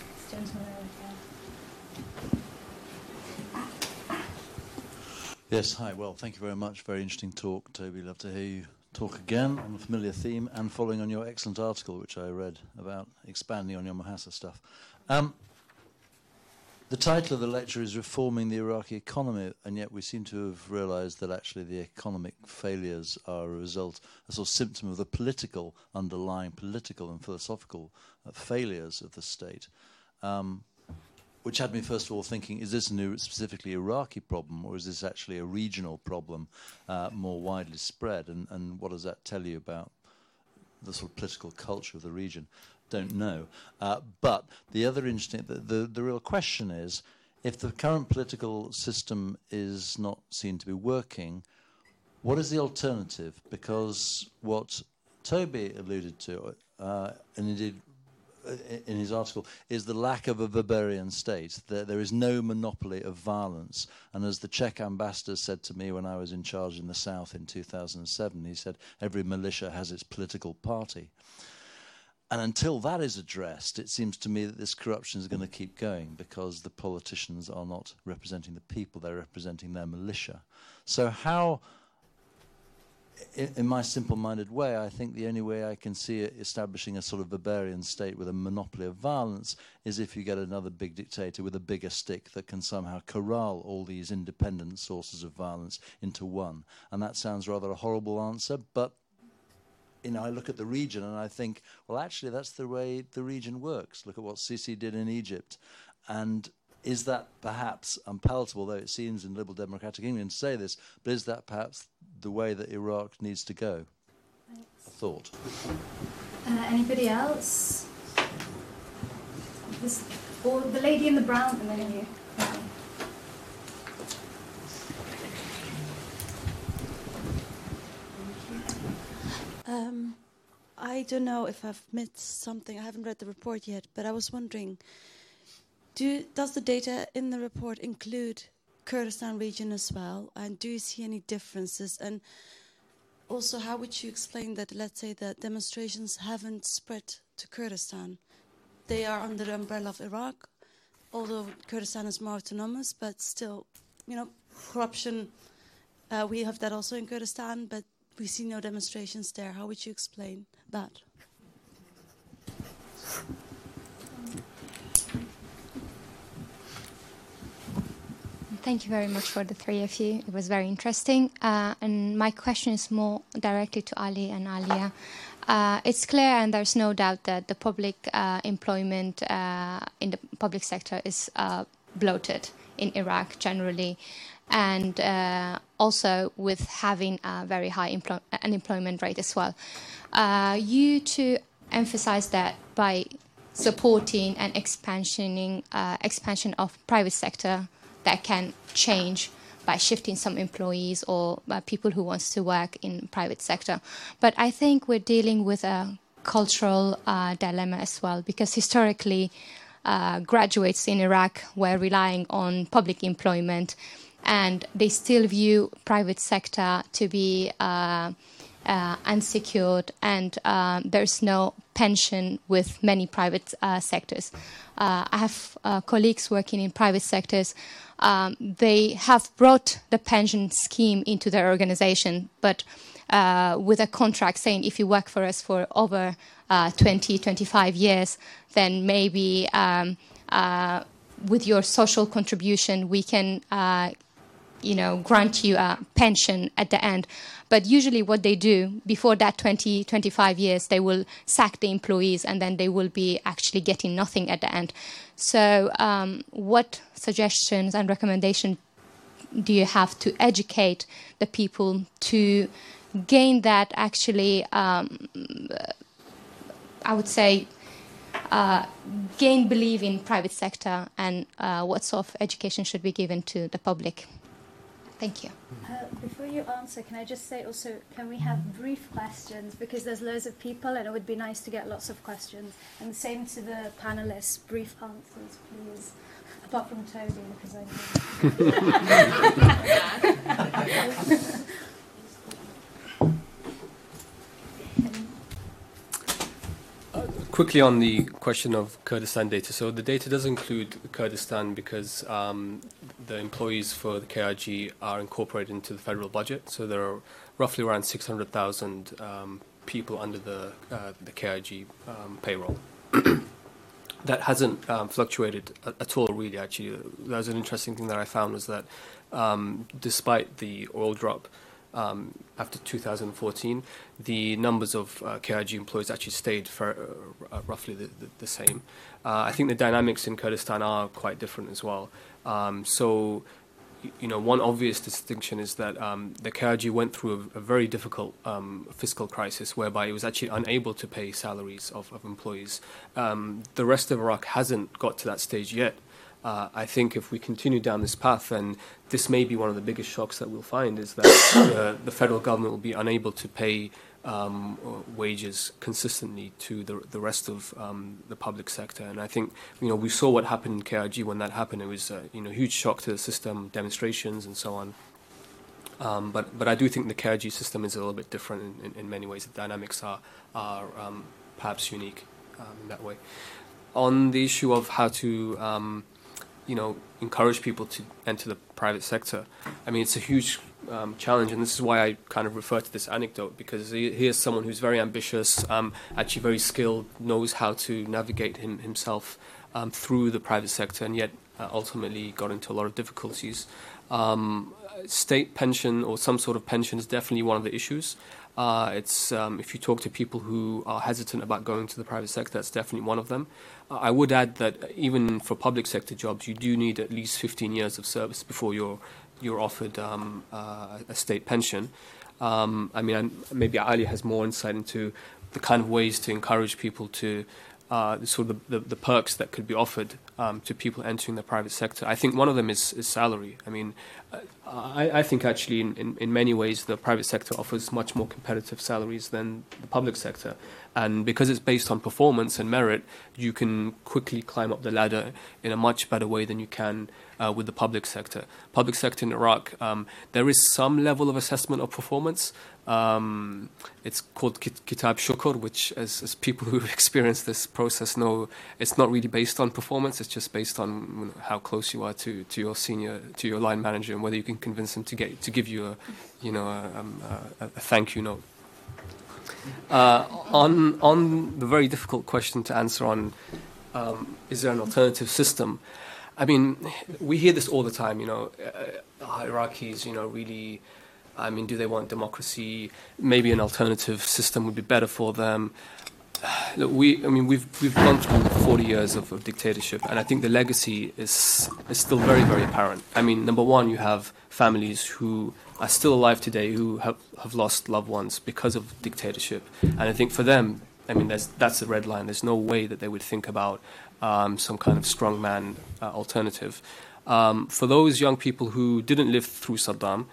Yes, hi. Well, thank you very much. Very interesting talk, Toby. Love to hear you talk again on a familiar theme and following on your excellent article, which I read about expanding on your Mahasa stuff. Um, the title of the lecture is Reforming the Iraqi Economy, and yet we seem to have realized that actually the economic failures are a result, a sort of symptom of the political, underlying political and philosophical uh, failures of the state. Um, which had me first of all thinking, is this a specifically Iraqi problem, or is this actually a regional problem, uh, more widely spread? And, and what does that tell you about the sort of political culture of the region? Don't know. Uh, but the other interesting, the, the, the real question is, if the current political system is not seen to be working, what is the alternative? Because what Toby alluded to, uh, and indeed uh, in his article, is the lack of a Weberian state. There, there is no monopoly of violence. And as the Czech ambassador said to me when I was in charge in the south in 2007, he said, every militia has its political party. And until that is addressed, it seems to me that this corruption is going to keep going because the politicians are not representing the people, they're representing their militia. So, how, in, my simple minded way, I think the only way I can see establishing a sort of Weberian state with a monopoly of violence is if you get another big dictator with a bigger stick that can somehow corral all these independent sources of violence into one. And that sounds rather a horrible answer, but you know, I look at the region and I think, well, actually, that's the way the region works. Look at what Sisi did in Egypt. And is that perhaps unpalatable, though it seems in liberal democratic England to say this, but is that perhaps the way that Iraq needs to go? Thanks. A thought. Uh, anybody else? This, or the lady in the brown, and then you. Um, I don't know if I've missed something. I haven't read the report yet, but I was wondering, do, does the data in the report include Kurdistan region as well? And do you see any differences? And also, how would you explain that, let's say, the demonstrations haven't spread to Kurdistan? They are under the umbrella of Iraq, although Kurdistan is more autonomous, but still, you know, corruption, uh, we have that also in Kurdistan, but we see no demonstrations there. How would you explain that? Thank you very much for the three of you. It was very interesting. Uh, and my question is more directly to Ali and Alia. Uh, it's clear, and there's no doubt that the public uh, employment uh, in the public sector is uh, bloated in Iraq generally, and uh, also with having a very high empl- unemployment rate as well. you to emphasize that by supporting and expansioning expansion of private sector that can change by shifting some employees or uh, people who wants to work in private sector. But I think we're dealing with a cultural uh, dilemma as well because historically uh, graduates in Iraq were relying on public employment and they still view private sector to be uh, uh, unsecured and um, there's no pension with many private uh, sectors. I have colleagues working in private sectors um, they have brought the pension scheme into their organization, but uh, with a contract saying if you work for us for over uh, 20, 25 years, then maybe um, uh, with your social contribution, we can uh, you know, grant you a pension at the end. But usually, what they do before that 20, 25 years, they will sack the employees and then they will be actually getting nothing at the end. So, um, what suggestions and recommendations do you have to educate the people to gain that actually, um, I would say, uh, gain belief in private sector and uh, what sort of education should be given to the public? Thank you. Uh, before you answer, can I just say also, can we have brief questions? Because there's loads of people and it would be nice to get lots of questions. And the same to the panelists, brief answers, please. Apart from Toby, because I know. quickly on the question of Kurdistan data. So the data does include Kurdistan because um, the employees for the KRG are incorporated into the federal budget. So there are roughly around 600,000 um, people under the uh, the KRG um, payroll. that hasn't um, fluctuated at, at, all, really. Actually, that was an interesting thing that I found was that um, despite the oil drop um, after 2014, the numbers of uh, KRG employees actually stayed for uh, roughly the, the, the same. Uh, I think the dynamics in Kurdistan are quite different as well. Um, so, you know, one obvious distinction is that um, the KRG went through a, a very difficult um, fiscal crisis whereby it was actually unable to pay salaries of, of employees. Um, the rest of Iraq hasn't got to that stage yet. Uh, I think if we continue down this path, then this may be one of the biggest shocks that we'll find is that the, the federal government will be unable to pay um, wages consistently to the, the rest of um, the public sector. And I think you know we saw what happened in KRG when that happened. It was a you know huge shock to the system, demonstrations and so on. Um, but but I do think the KRG system is a little bit different in, in, in many ways. The dynamics are are um, perhaps unique um, in that way. On the issue of how to um, you know, encourage people to enter the private sector. I mean, it's a huge um, challenge, and this is why I kind of refer to this anecdote because he, here's someone who's very ambitious, um, actually very skilled, knows how to navigate him, himself um, through the private sector, and yet uh, ultimately got into a lot of difficulties. Um, state pension or some sort of pension is definitely one of the issues. Uh, it's um, if you talk to people who are hesitant about going to the private sector, that's definitely one of them. Uh, I would add that even for public sector jobs, you do need at least 15 years of service before you're you're offered um, uh, a state pension. Um, I mean, maybe Ali has more insight into the kind of ways to encourage people to uh, sort of the, the, the, perks that could be offered um, to people entering the private sector. I think one of them is, is salary. I mean, uh, I, I, think actually in, in, in, many ways the private sector offers much more competitive salaries than the public sector. And because it's based on performance and merit, you can quickly climb up the ladder in a much better way than you can uh, with the public sector. Public sector in Iraq, um, there is some level of assessment of performance. Um, it's called Kitab Shukur, which, as, as, people who've experienced this process know, it's not really based on performance. It's just based on how close you are to, to your senior, to your line manager, and whether you can convince him to get to give you a, you know, a, um, a, a thank you note. Uh, on on the very difficult question to answer on um, is there an alternative system? I mean, we hear this all the time. You know, uh, Iraqis, you know, really. I mean, do they want democracy? Maybe an alternative system would be better for them. Look, we, I mean, we've we've gone through 40 years of, of dictatorship, and I think the legacy is is still very, very apparent. I mean, number one, you have families who are still alive today who have, have lost loved ones because of dictatorship, and I think for them, I mean, that's that's the red line. There's no way that they would think about um, some kind of strongman uh, alternative. Um, for those young people who didn't live through Saddam,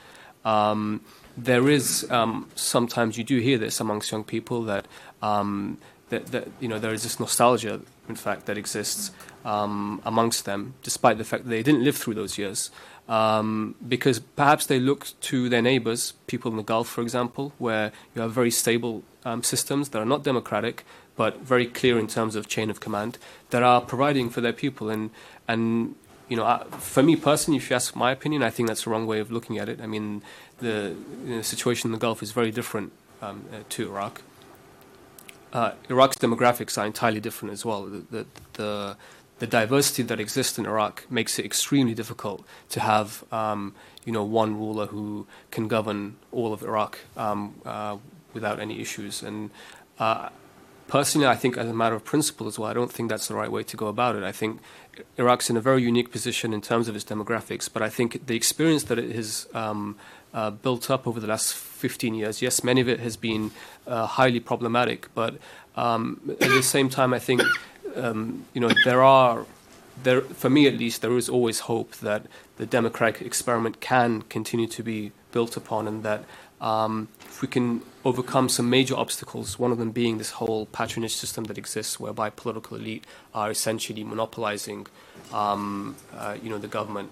um, there is um, sometimes you do hear this amongst young people that um, that, that you know there is this nostalgia, in fact, that exists um, amongst them, despite the fact that they didn't live through those years. Um, because perhaps they look to their neighbors, people in the Gulf, for example, where you have very stable um, systems that are not democratic, but very clear in terms of chain of command, that are providing for their people. And, and you know, uh, for me personally, if you ask my opinion, I think that's the wrong way of looking at it. I mean, the, you know, situation in the Gulf is very different um, uh, to Iraq. Uh, Iraq's demographics are entirely different as well. The, the, the, the, diversity that exists in Iraq makes it extremely difficult to have, um, you know, one ruler who can govern all of Iraq um, uh, without any issues. And uh, personally, I think as a matter of principle as well, I don't think that's the right way to go about it. I think Iraq's in a very unique position in terms of its demographics, but I think the experience that it has um, uh, built up over the last 15 years, yes, many of it has been uh, highly problematic, but um, at the same time, I think um, you know there are there for me at least there is always hope that the democratic experiment can continue to be built upon, and that um, if we can overcome some major obstacles, one of them being this whole patronage system that exists, whereby political elite are essentially monopolizing, um, uh, you know, the government,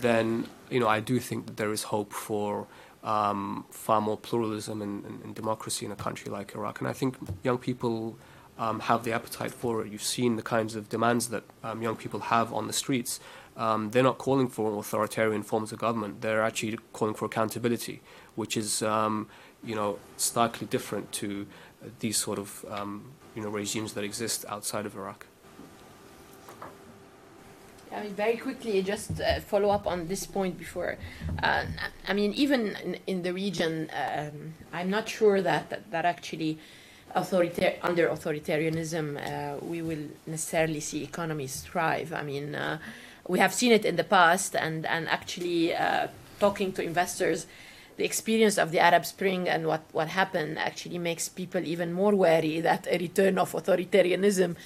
then you know I do think that there is hope for um, far more pluralism and, and, and, democracy in a country like Iraq, and I think young people. Um, have the appetite for it. You've seen the kinds of demands that um, young people have on the streets. Um, they're not calling for authoritarian forms of government. They're actually calling for accountability, which is um, you know, starkly different to uh, these sort of, um, you know, regimes that exist outside of Iraq. I mean, very quickly, just uh, follow up on this point before. Uh, I mean, even in, in the region, um, I'm not sure that that, that actually, under authoritarianism, uh, we will necessarily see economies thrive. I mean, uh, we have seen it in the past, and and actually, uh, talking to investors, the experience of the Arab Spring and what, what happened actually makes people even more wary that a return of authoritarianism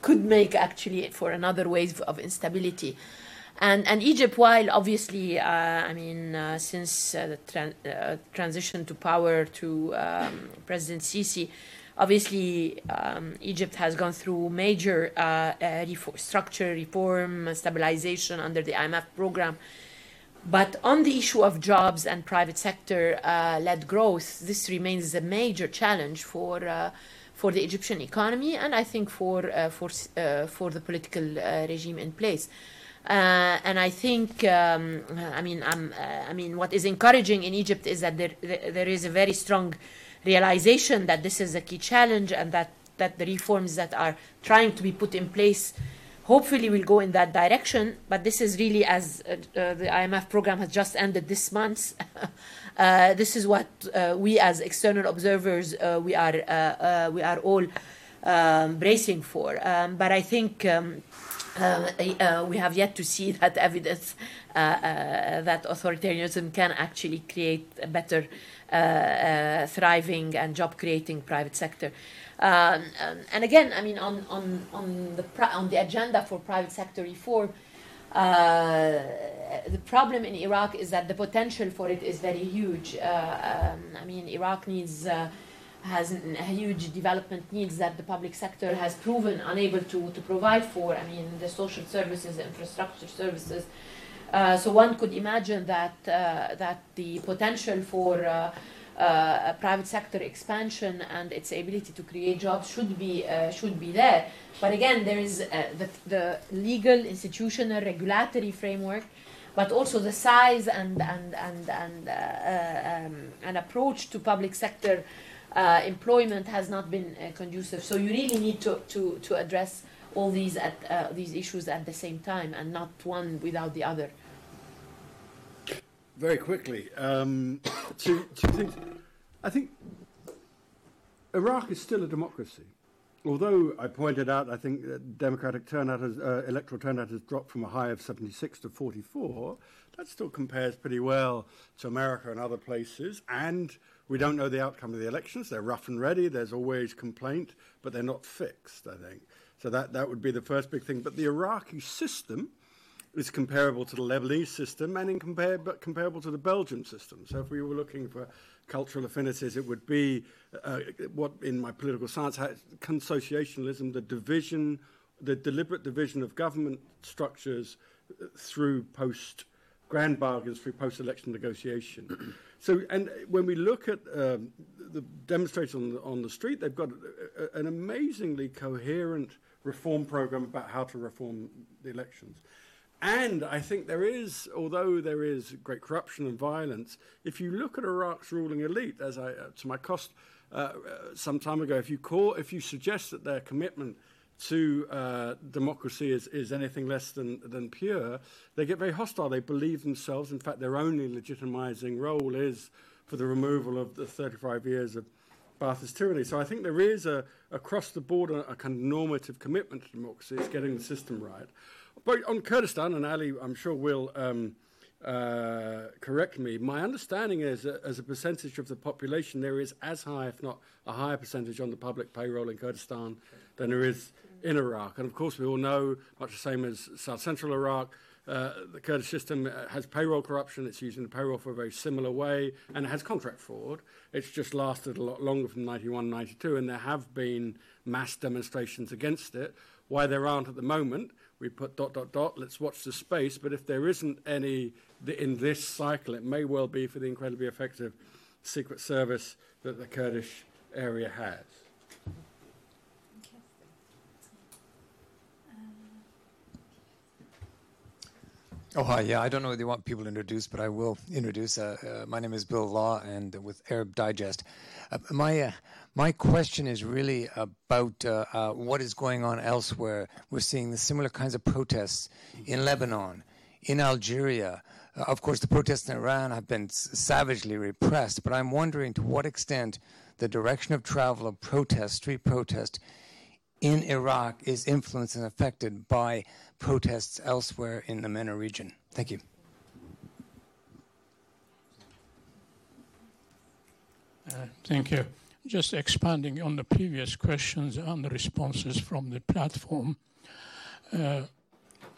could make actually for another wave of instability. And, and Egypt, while obviously, uh, I mean, uh, since uh, the uh, transition to power to um, President Sisi, obviously um, Egypt has gone through major uh, uh, reform, structure reform, stabilization under the IMF program but on the issue of jobs and private sector uh, led growth, this remains a major challenge for, uh, for the Egyptian economy and I think for, uh, for, uh, for the political uh, regime in place. Uh, and I think, um, I mean, I mean, what is encouraging in Egypt is that there, there is a very strong realization that this is a key challenge and that, that the reforms that are trying to be put in place hopefully we'll go in that direction. But this is really, as uh, uh, the IMF program has just ended this month, uh, this is what uh, we as external observers uh, we are we are all um, bracing for. Um, but I think. Um, we have yet to see that evidence that authoritarianism can actually create a better, thriving and job-creating private sector. Um, and again, I mean, on, on, on, the, on the agenda for private sector reform, uh, the problem in Iraq is that the potential for it is very huge. Uh, um, I mean, Iraq needs uh, has huge development needs that the public sector has proven unable to, to provide for. I mean, the social services, the infrastructure services. Uh, so one could imagine that uh, that the potential for uh, private sector expansion and its ability to create jobs should be uh, should be there. But again, there is uh, the, the legal, institutional, regulatory framework, but also the size and and and and uh, um, an approach to public sector uh, employment has not been uh, conducive. So you really need to, to, to address all these at these issues at the same time and not one without the other. Very quickly, um, two, two things. I think Iraq is still a democracy. Although I pointed out, I think that democratic turnout has, uh, electoral turnout has dropped from a high of 76 to 44. That still compares pretty well to America and other places. And we don't know the outcome of the elections. They're rough and ready. There's always complaint, but they're not fixed, I think. So that, that would be the first big thing. But the Iraqi system is comparable to the Lebanese system and in comparable to the Belgian system. So if we were looking for cultural affinities, it would be uh, what in my political science, consociationalism, the division, the deliberate division of government structures uh, through post grand bargains through post-election negotiation. so, and when we look at um, the demonstrators on the, on the street, they've got a, a, an amazingly coherent reform program about how to reform the elections. And I think there is, although there is great corruption and violence, if you look at Iraq's ruling elite, as I, uh, to my cost uh, uh, some time ago, if you call, if you suggest that their commitment to uh, democracy is, is anything less than, than pure, they get very hostile. They believe themselves. In fact, their only legitimizing role is for the removal of the 35 years of Ba'athist tyranny. So I think there is a across the board a, a kind of normative commitment to democracy. It's getting the system right. But on Kurdistan, and Ali, I'm sure will um, uh, correct me. My understanding is that as a percentage of the population, there is as high, if not a higher percentage, on the public payroll in Kurdistan than there is in Iraq. And of course, we all know, much the same as South Central Iraq, uh, the Kurdish system uh, has payroll corruption. It's using the payroll for a very similar way, and it has contract fraud. It's just lasted a lot longer from 91, 92, and there have been mass demonstrations against it. Why there aren't at the moment, we put dot, dot, dot, let's watch the space. But if there isn't any in this cycle, it may well be for the incredibly effective secret service that the Kurdish area has. Oh, hi. Yeah, I don't know whether you want people introduced, but I will introduce. Uh, uh, my name is Bill Law, and with Arab Digest. Uh, my uh, my question is really about uh, uh, what is going on elsewhere. We're seeing the similar kinds of protests in Lebanon, in Algeria. of course, the protests in Iran have been savagely repressed, but I'm wondering to what extent the direction of travel of protest, street protest, in Iraq is influenced and affected by protests elsewhere in the MENA region? Thank you. Uh, thank you. Just expanding on the previous questions and the responses from the platform. Uh,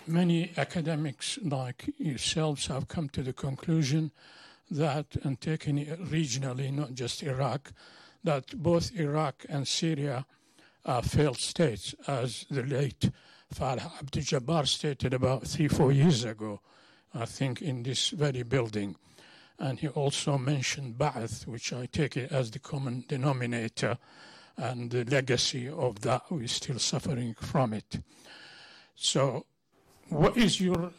many academics like yourselves have come to the conclusion that, and taken regionally, not just Iraq, that both Iraq and Syria are failed states, as the late Falah Abdul Jabbar stated about three, four years ago, I think, in this very building. And he also mentioned Ba'ath, which I take it as the common denominator, and the legacy of that, we're still suffering from it. So, what is your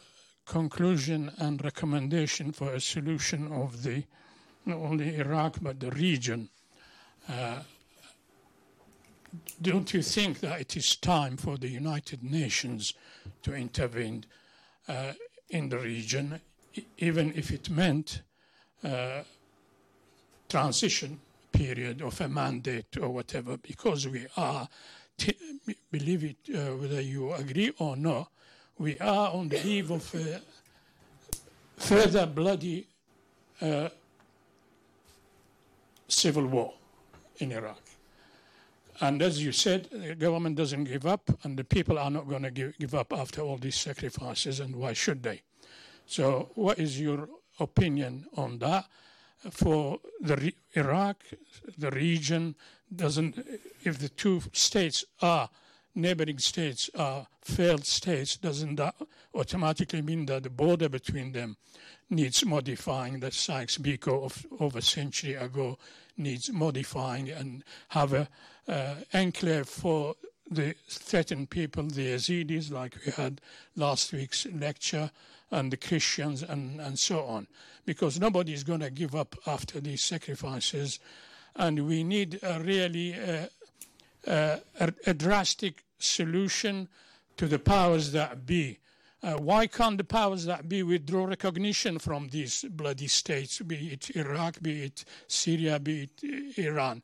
conclusion and recommendation for a solution of the not only Iraq but the region? Uh, don't you think that it is time for the United Nations to intervene uh, in the region, even if it meant uh, transition period of a mandate or whatever, because we are, t- believe it, uh, whether you agree or not, we are on the eve of a further bloody uh, civil war in Iraq. And as you said, the government doesn't give up, and the people are not going to give, give up after all these sacrifices, and why should they? So, what is your opinion on that? For the re- Iraq, the region doesn't. If the two states are neighboring states are failed states, doesn't automatically mean that the border between them needs modifying? That Sykes-Picot of over a century ago needs modifying and have an uh, enclave for the threatened people, the Yazidis, like we had last week's lecture, and the Christians, and, and so on. Because nobody is going to give up after these sacrifices. and we need a really uh, uh, a, a, drastic solution to the powers that be. Uh, why can't the powers that be withdraw recognition from these bloody states, be it Iraq, be it Syria, be it Iran?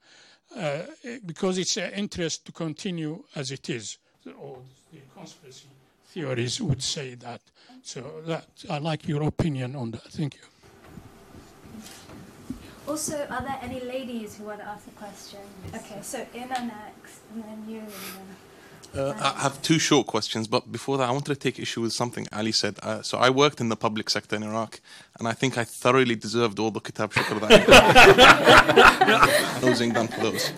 Uh, because it's an interest to continue as it is. All the conspiracy theories would say that. So that I like your opinion on that. Thank you. Also, are there any ladies who want to ask a question? Okay, so Ina next, and then you. Uh, I have two short questions, but before that, I wanted to take issue with something Ali said. Uh, so I worked in the public sector in Iraq, and I think I thoroughly deserved all the kitab shukr that Nosing done for those.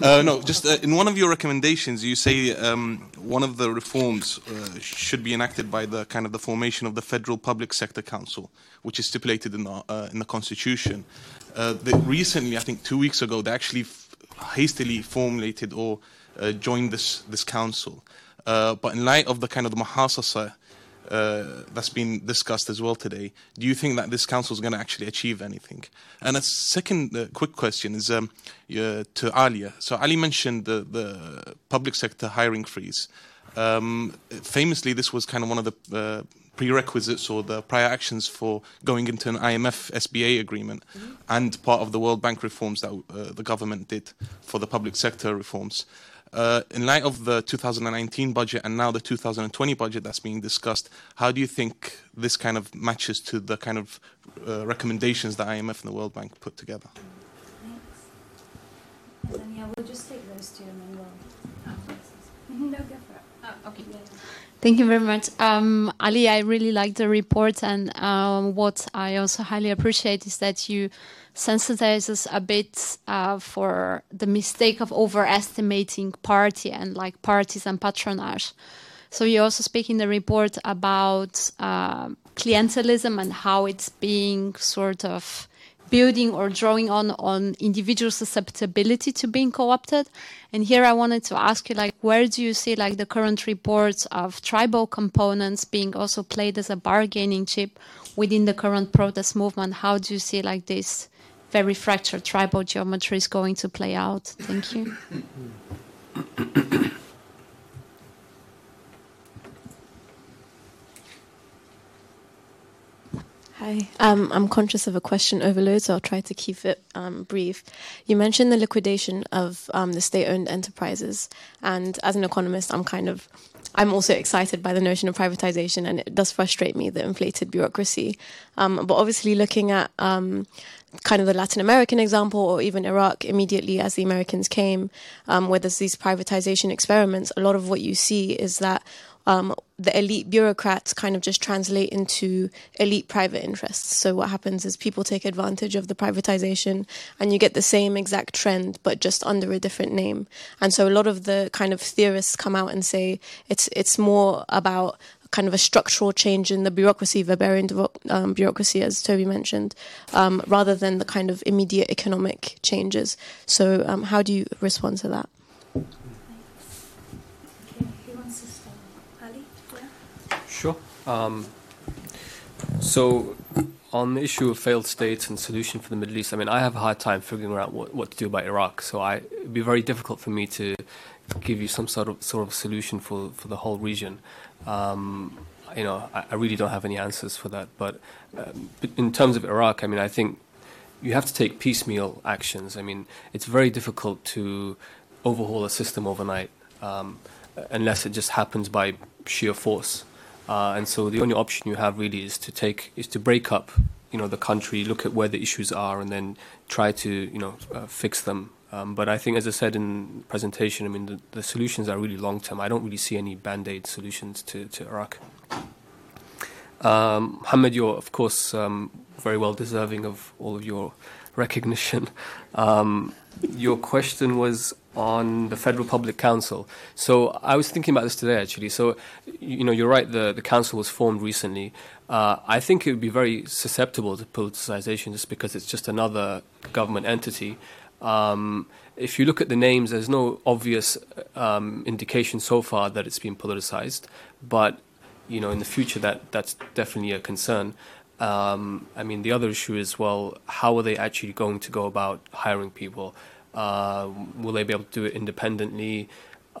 uh, no, just uh, in one of your recommendations, you say um, one of the reforms uh, should be enacted by the kind of the formation of the Federal Public Sector Council, which is stipulated in the uh, in the Constitution. The, recently, I think two weeks ago, they actually hastily formulated or uh, join this this council. Uh, but in light of the kind of the muhasasa uh, that's been discussed as well today, do you think that this council is going to actually achieve anything? And a second uh, quick question is um, uh, to Alia. So Ali mentioned the, the public sector hiring freeze. Um, famously, this was kind of one of the uh, prerequisites or the prior actions for going into an IMF SBA agreement mm-hmm. and part of the World Bank reforms that uh, the government did for the public sector reforms. Uh, in light of the 2019 budget and now the 2020 budget that's being discussed, how do you think this kind of matches to the kind of uh, recommendations that IMF and the World Bank put together? Thanks. And yeah, we'll just take those two and then we'll. no, go for it. Oh, okay. Yeah. Thank you very much. Um, Ali, I really like the report, and um, what I also highly appreciate is that you sensitize us a bit uh, for the mistake of overestimating party and like parties and patronage. So you also speak in the report about uh, clientelism and how it's being sort of building or drawing on on individual susceptibility to being co-opted and here i wanted to ask you like where do you see like the current reports of tribal components being also played as a bargaining chip within the current protest movement how do you see like this very fractured tribal geometry is going to play out thank you Hi. Um, I'm conscious of a question overload, so I'll try to keep it um, brief. You mentioned the liquidation of um, the state-owned enterprises, and as an economist, I'm kind of I'm also excited by the notion of privatization, and it does frustrate me the inflated bureaucracy. Um, but obviously, looking at um, kind of the Latin American example, or even Iraq, immediately as the Americans came, um, where there's these privatization experiments, a lot of what you see is that um, the elite bureaucrats kind of just translate into elite private interests. So what happens is people take advantage of the privatization and you get the same exact trend, but just under a different name. And so a lot of the kind of theorists come out and say it's, it's more about kind of a structural change in the bureaucracy, Weberian um, bureaucracy, as Toby mentioned, um, rather than the kind of immediate economic changes. So, um, how do you respond to that? Sure. Um, so, on the issue of failed states and solution for the Middle East, I mean, I have a hard time figuring out what, what to do about Iraq. So, it'd be very difficult for me to give you some sort of sort of solution for, for the whole region. Um, you know, I, I, really don't have any answers for that. But, um, but in terms of Iraq, I mean, I think you have to take piecemeal actions. I mean, it's very difficult to overhaul a system overnight um, unless it just happens by sheer force. Uh, and so the only option you have really is to take is to break up, you know, the country, look at where the issues are, and then try to you know uh, fix them. Um, but I think, as I said in presentation, I mean the, the solutions are really long term. I don't really see any band aid solutions to to Iraq. Um, Mohammed, you're of course um, very well deserving of all of your recognition. Um, your question was on the Federal Public Council. So I was thinking about this today, actually. So, you know, you're right, the, the council was formed recently. Uh, I think it would be very susceptible to politicization just because it's just another government entity. Um, if you look at the names, there's no obvious um, indication so far that it's been politicized, but you know, in the future, that that's definitely a concern. Um, I mean, the other issue is well, how are they actually going to go about hiring people? Uh, will they be able to do it independently?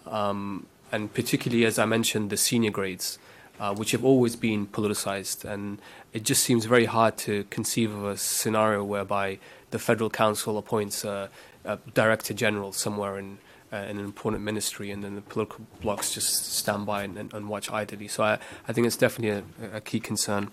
Um, and particularly, as I mentioned, the senior grades, uh, which have always been politicized. And it just seems very hard to conceive of a scenario whereby the Federal Council appoints a, a Director General somewhere in, uh, an important ministry and then the political blocs just stand by and, and, and watch idly. So I, I think it's definitely a, a key concern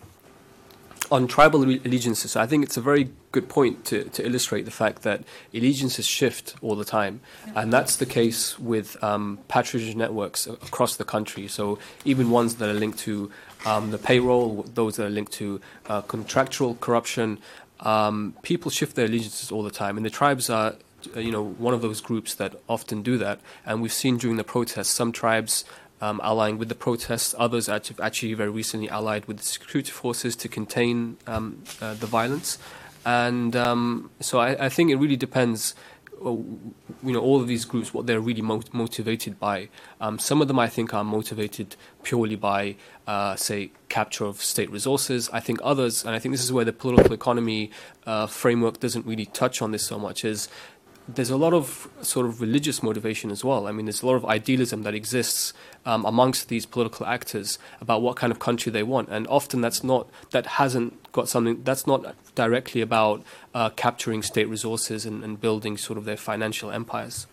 on tribal allegiances, I think it's a very good point to, to illustrate the fact that allegiances shift all the time. And that's the case with um, patronage networks across the country. So even ones that are linked to um, the payroll, those that are linked to uh, contractual corruption, um, people shift their allegiances all the time. And the tribes are you know, one of those groups that often do that. And we've seen during the protests, some tribes um, allying with the protests. Others actually, actually very recently allied with the security forces to contain um, uh, the violence. And um, so I, I, think it really depends, uh, you know, all of these groups, what they're really mo- motivated by. Um, some of them, I think, are motivated purely by, uh, say, capture of state resources. I think others, and I think this is where the political economy uh, framework doesn't really touch on this so much, is there's a lot of sort of religious motivation as well. I mean, there's a lot of idealism that exists um, amongst these political actors about what kind of country they want, and often that's not that hasn't got something that's not directly about uh, capturing state resources and, and, building sort of their financial empires.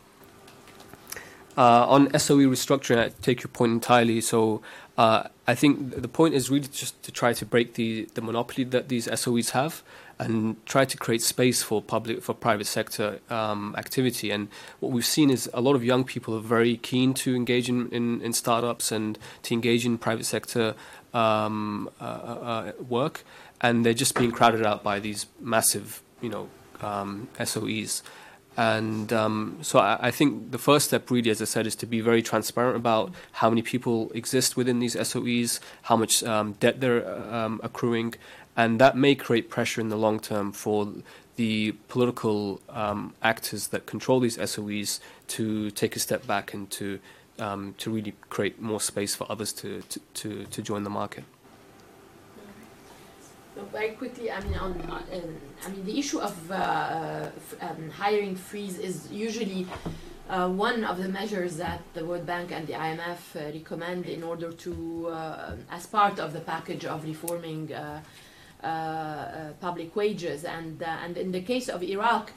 Uh, on SOE restructuring, I take your point entirely. So uh, I think the point is really just to try to break the, the monopoly that these SOEs have and try to create space for public for private sector um, activity. And what we've seen is a lot of young people are very keen to engage in, in, in startups and to engage in private sector um, uh, uh, work, and they're just being crowded out by these massive, you know, um, SOEs. And um, so I, I, think the first step, really, as I said, is to be very transparent about how many people exist within these SOEs, how much um, debt they're um, accruing, and that may create pressure in the long term for the political um, actors that control these SOEs to take a step back and to um, to really create more space for others to to, to, to join the market. very quickly, I mean, on, uh, I mean, the issue of uh, um, hiring freeze is usually uh, one of the measures that the World Bank and the IMF uh, recommend in order to, uh, as part of the package of reforming uh, public wages. And, uh, and in the case of Iraq,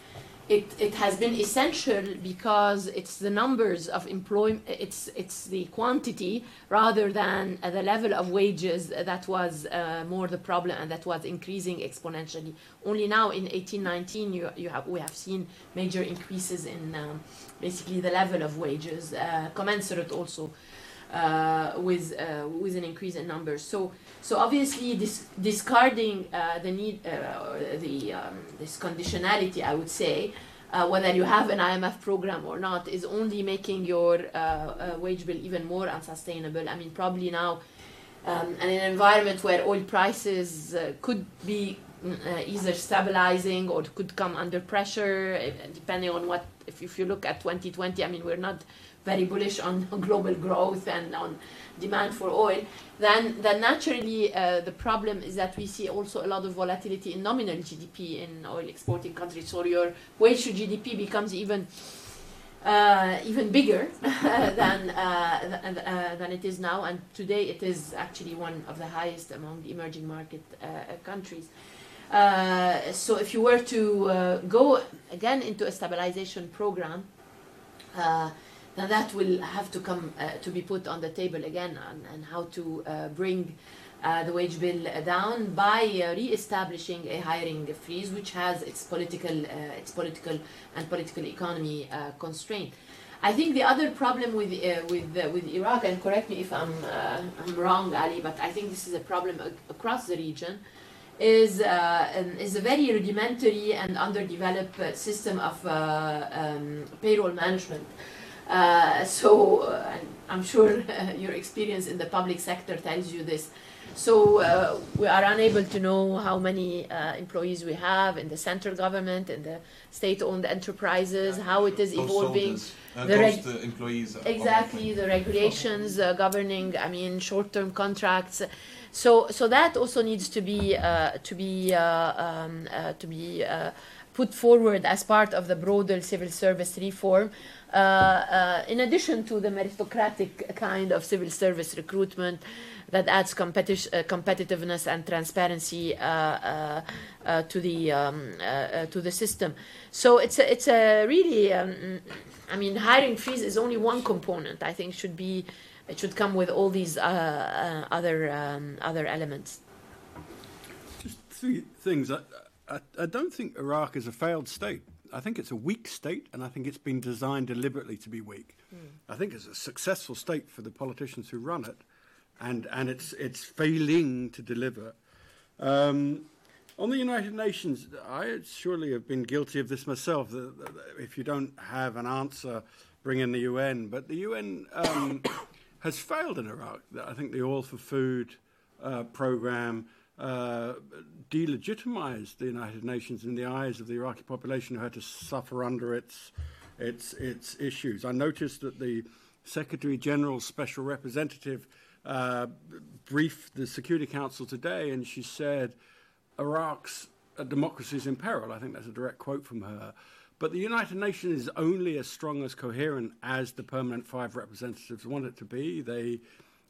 it, it has been essential because it's the numbers of employment, it's, it's the quantity rather than uh, the level of wages that was uh, more the problem and that was increasing exponentially. Only now in 1819 you, you have, we have seen major increases in um, basically the level of wages, uh, commensurate also with, with an increase in numbers. So so obviously, this discarding uh, the need, uh, the um, this conditionality, I would say, uh, whether you have an IMF program or not, is only making your uh, uh, wage bill even more unsustainable. I mean, probably now, um, in an environment where oil prices uh, could be either stabilizing or could come under pressure, depending on what. If, if you look at 2020, I mean, we're not very bullish on global growth and on demand for oil, then, then naturally uh, the problem is that we see also a lot of volatility in nominal GDP in oil exporting countries. So your wage to GDP becomes even uh, even bigger than uh, uh, than it is now, and today it is actually one of the highest among emerging market uh, countries. Uh, so if you were to go again into a stabilization program now that will have to come uh, to be put on the table again and, how to uh, bring uh, the wage bill down by uh, re-establishing a hiring freeze, which has its political, uh, its political and political economy uh, constraint. I think the other problem with with with Iraq, and correct me if I'm I'm wrong, Ali, but I think this is a problem across the region, is is a very rudimentary and underdeveloped system of um, payroll management. Uh, so, uh, I'm sure your experience in the public sector tells you this. So uh, we are unable to know how many uh, employees we have in the central government, in the state-owned enterprises, how it is Those evolving. soldiers, uh, the those reg- the employees. exactly the regulations uh, governing i mean short-term contracts so so that also needs to be uh, to be uh, um, uh, to be uh, put forward as part of the broader civil service reform uh, uh, in addition to the meritocratic kind of civil service recruitment that adds competi- uh, competitiveness and transparency uh, uh, uh, to the um, uh, uh, to the system. So it's a, it's a really um, I mean hiring freeze is only one component. I think should be it should come with all these uh, uh, other um, other elements. Just three things. I, I, I don't think Iraq is a failed state. I think it's a weak state, and I think it's been designed deliberately to be weak. I think it's a successful state for the politicians who run it, and, and it's, it's failing to deliver. Um, on the United Nations, I surely have been guilty of this myself. The- if you don't have an answer, bring in the UN. But the UN um, has failed in Iraq. I think the Oil for Food uh, program uh, delegitimized the United Nations in the eyes of the Iraqi population who had to suffer under its, its, its issues. I noticed that the Secretary General's special representative uh, briefed the Security Council today, and she said Iraq's uh, democracy is in peril. I think that's a direct quote from her. But the United Nations is only as strong as coherent as the permanent five representatives want it to be. They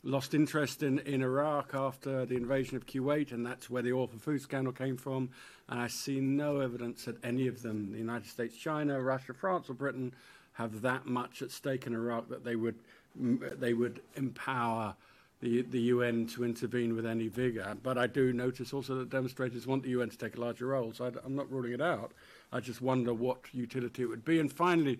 lost interest in, in Iraq after the invasion of Kuwait, and that's where the for food scandal came from. And I see no evidence that any of them, the United States, China, Russia, France, or Britain, have that much at stake in Iraq that they would they would empower the the UN to intervene with any vigor. But I do notice also that demonstrators want the UN to take a larger role. So I, am not ruling it out. I just wonder what utility it would be. And finally,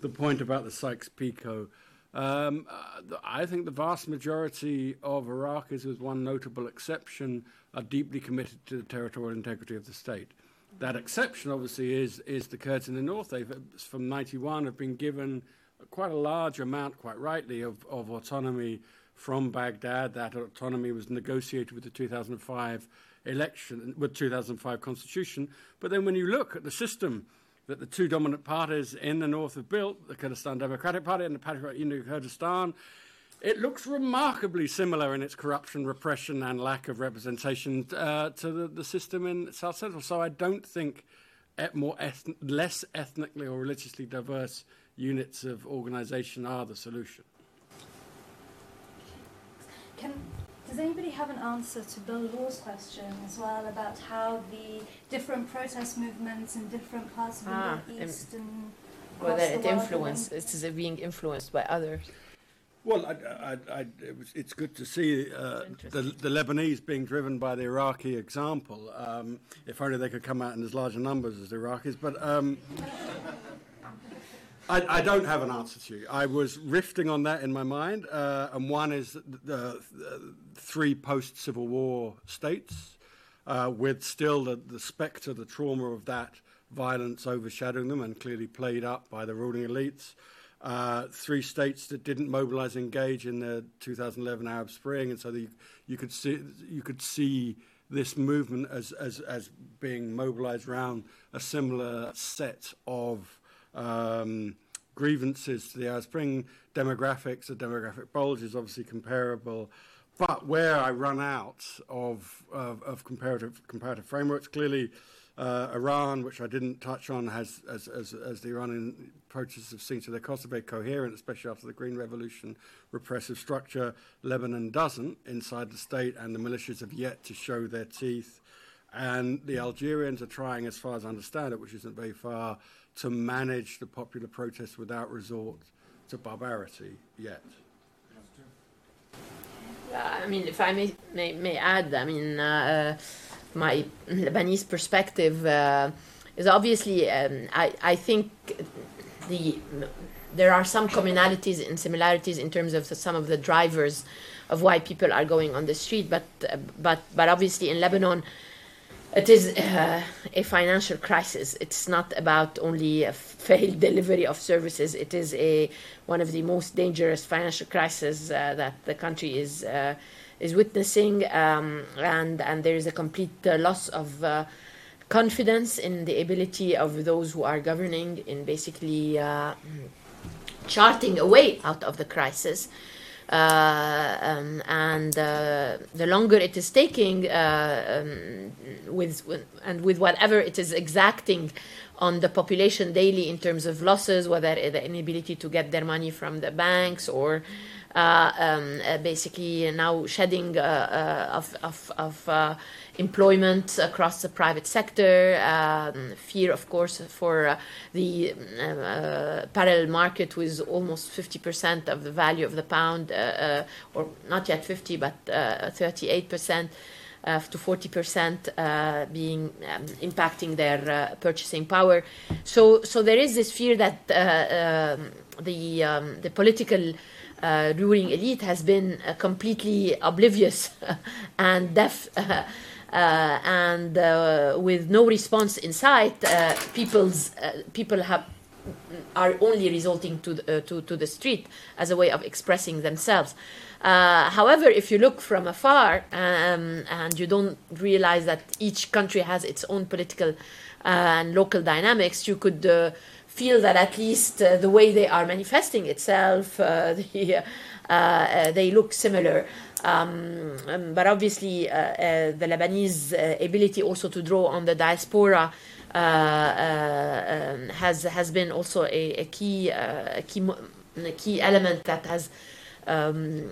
the point about the Sykes-Picot. Um, uh, I think the vast majority of Iraqis, with one notable exception, are deeply committed to the territorial integrity of the state. That exception, obviously, is is the Kurds in the north. They've, uh, from 91, have been given quite a large amount, quite rightly, of, of autonomy from Baghdad. That autonomy was negotiated with the 2005 election, with 2005 constitution. But then when you look at the system that the two dominant parties in the north have built, the Kurdistan Democratic Party and the Patriotic Union of Kurdistan, it looks remarkably similar in its corruption, repression, and lack of representation uh, to the, the system in South Central. So I don't think more eth- less ethnically or religiously diverse units of organisation are the solution. Can, does anybody have an answer to Bill Law's question as well about how the different protest movements in different parts of the Ah, Middle East and Whether across the it world influence it is being influenced by others. Well, I, I, I, it was, it's good to see uh, the, the Lebanese being driven by the Iraqi example. Um, if only they could come out in as large numbers as the Iraqis. But um, I, I don't have an answer to you. I was rifting on that in my mind, uh, and one is the, the, three post-Civil War states, uh, with still the, the spectre, the trauma of that violence overshadowing them, and clearly played up by the ruling elites. Uh, three states that didn't mobilize, engage in the 2011 Arab Spring, and so the, you could see you could see this movement as as, as being mobilized around a similar set of um, grievances to the Arab Spring. Demographics, the demographic bulge is obviously comparable, but where I run out of of, of comparative comparative frameworks, clearly. Uh, Iran, which I didn't touch on, has, as, as, as the Iranian protests have seen to their cost, are very coherent, especially after the Green Revolution repressive structure. Lebanon doesn't inside the state, and the militias have yet to show their teeth. And the Algerians are trying, as far as I understand it, which isn't very far, to manage the popular protests without resort to barbarity yet. Uh, I mean, if I may, may, may add, I mean, uh, my Lebanese perspective uh, is obviously, um, I, I think the there are some commonalities and similarities in terms of the, some of the drivers of why people are going on the street, but uh, but but obviously in Lebanon. It is uh, a financial crisis. It's not about only a failed delivery of services. It is a one of the most dangerous financial crises uh, that the country is uh, is witnessing, um, and and there is a complete uh, loss of uh, confidence in the ability of those who are governing in basically uh, charting a way out of the crisis. Uh, um, and uh, the longer it is taking, uh, um, with, with, and with whatever it is exacting on the population daily in terms of losses, whether the inability to get their money from the banks or uh, um, uh, basically now shedding uh, of, of, of employment across the private sector, um, fear, of course, for uh, the uh, parallel market with almost 50% of the value of the pound, uh, or not yet 50, but 38%. Uh, to 40% uh, being um, impacting their uh, purchasing power. So, so there is this fear that um, the um, the political ruling elite has been completely oblivious and deaf uh, and uh, with no response in sight, uh, people's people have are only resorting to the, to to the street as a way of expressing themselves. Uh, however, if you look from afar um, and you don't realize that each country has its own political uh, and local dynamics, you could uh, feel that at least the way they are manifesting itself, the, they look similar. Um, um, but obviously, uh, uh, the Lebanese uh, ability also to draw on the diaspora uh, uh, um, has has been also a, a key a key a key element that has um,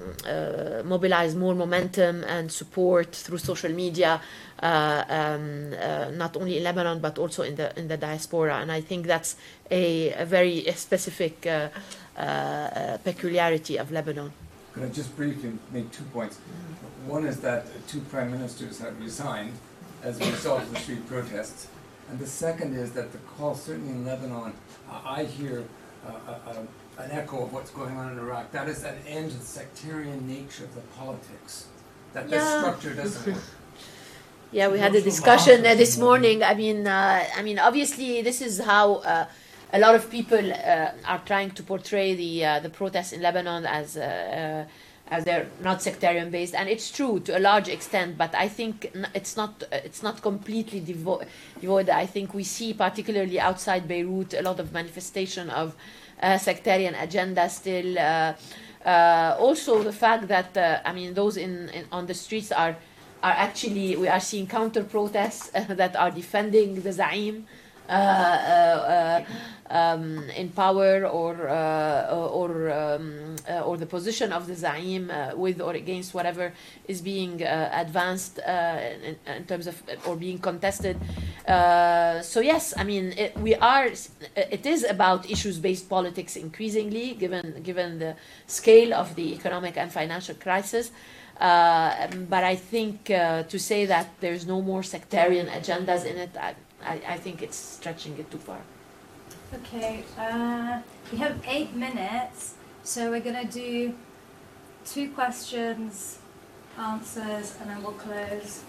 mobilized more momentum and support through social media, um, not only in Lebanon but also in the in the diaspora. And I think that's a, a very specific peculiarity of Lebanon. Could I just briefly make two points? One is that two prime ministers have resigned as a result of the street protests. And the second is that the call, certainly in Lebanon, uh, I hear uh, uh, an echo of what's going on in Iraq. That is an end to the sectarian nature of the politics. That yeah. the structure doesn't work. Yeah, we had a discussion uh, this morning. I mean, uh, I mean, obviously, this is how uh, a lot of people uh, are trying to portray the uh, the protests in Lebanon as uh, uh, as they're not sectarian based, and it's true to a large extent. But I think it's not it's not completely devo- devoid. I think we see, particularly outside Beirut, a lot of manifestation of uh, sectarian agenda still. Uh, also, the fact that I mean, those in, in on the streets are are actually we are seeing counter protests that are defending the Zaim. Uh, uh, um, in power or uh, or um, or the position of the Zaim with or against whatever is being advanced in, in, terms of or being contested. so yes, I mean it, we are. It is about issues-based politics increasingly, given given the scale of the economic and financial crisis. Uh, but I think uh, to say that there's no more sectarian agendas in it, I, I, I think it's stretching it too far. Okay, uh, we have eight minutes, so we're going to do two questions, answers, and then we'll close.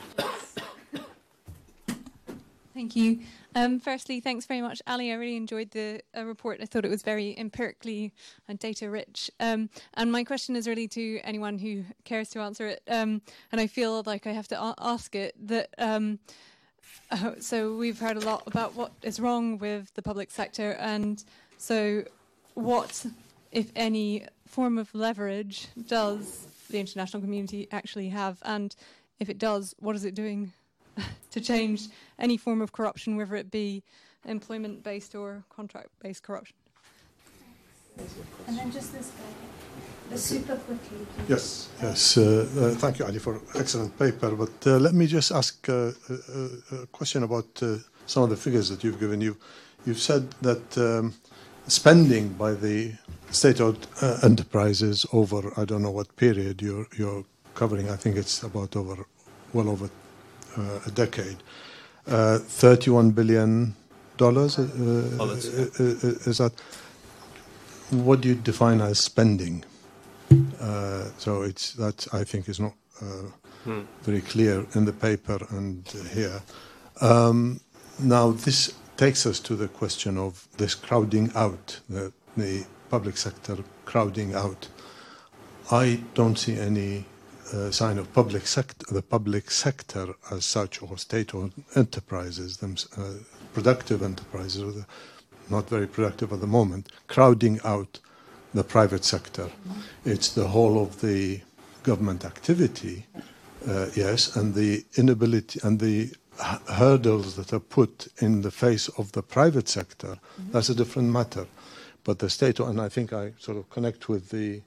Thank you. Um, firstly, thanks very much, Ali. I really enjoyed the uh, report. I thought it was very empirically and data rich. Um, and my question is really to anyone who cares to answer it. Um, and I feel like I have to a- ask it that um, so we've heard a lot about what is wrong with the public sector, and so what, if any, form of leverage does the international community actually have, and if it does, what is it doing to change any form of corruption, whether it be employment-based or contract-based corruption? And then just this guy. Super quickly. Yes, yes. Uh, uh, thank you, Ali, for excellent paper. But uh, let me just ask a, a, a question about uh, some of the figures that you've given. You, you've said that um, spending by the state-owned uh, enterprises over I don't know what period you're you're covering. I think it's about over, well over uh, a decade. Thirty-one billion dollars. Oh, is that? What do you define as spending? Uh, so it's that I think is not uh, hmm. very clear in the paper and uh, here. Um, now, this takes us to the question of this crowding out, the, the public sector crowding out. I don't see any uh, sign of public sector, the public sector as such, or state-owned enterprises, them, uh, productive enterprises, not very productive at the moment, crowding out the private sector. It's the whole of the government activity, uh, yes, and the inability and the hurdles that are put in the face of the private sector. Mm-hmm. That's a different matter. But the state, and I think I sort of connect with the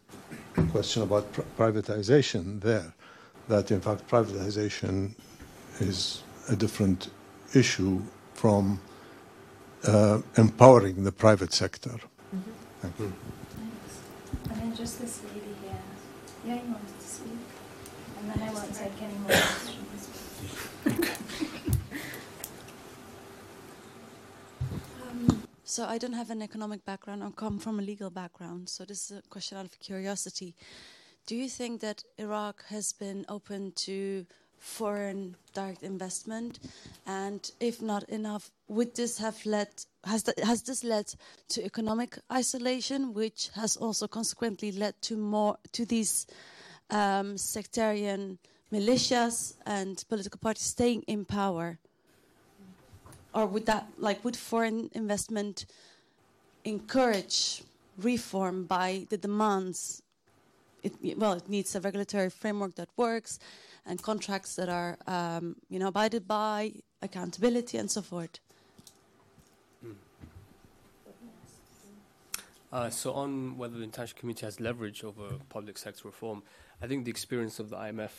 question about pr- privatization there, that in fact privatization is a different issue from uh, empowering the private sector. Mm-hmm. Thank you. Thanks. And just this lady here. Yeah, you wanted to speak. And then I won't take any more questions. um, so I don't have an economic background. I come from a legal background. So this is a question out of curiosity. Do you think that Iraq has been open to foreign direct investment? And if not enough, would this have led has that, has this led to economic isolation, which has also consequently led to more to these um, sectarian militias and political parties staying in power? Or would that like would foreign investment encourage reform by the demands it, well, it needs a regulatory framework that works and contracts that are, um, you know, abided by, accountability, and so forth. Hmm. Uh, so on whether the international community has leverage over public sector reform, I think the experience of the IMF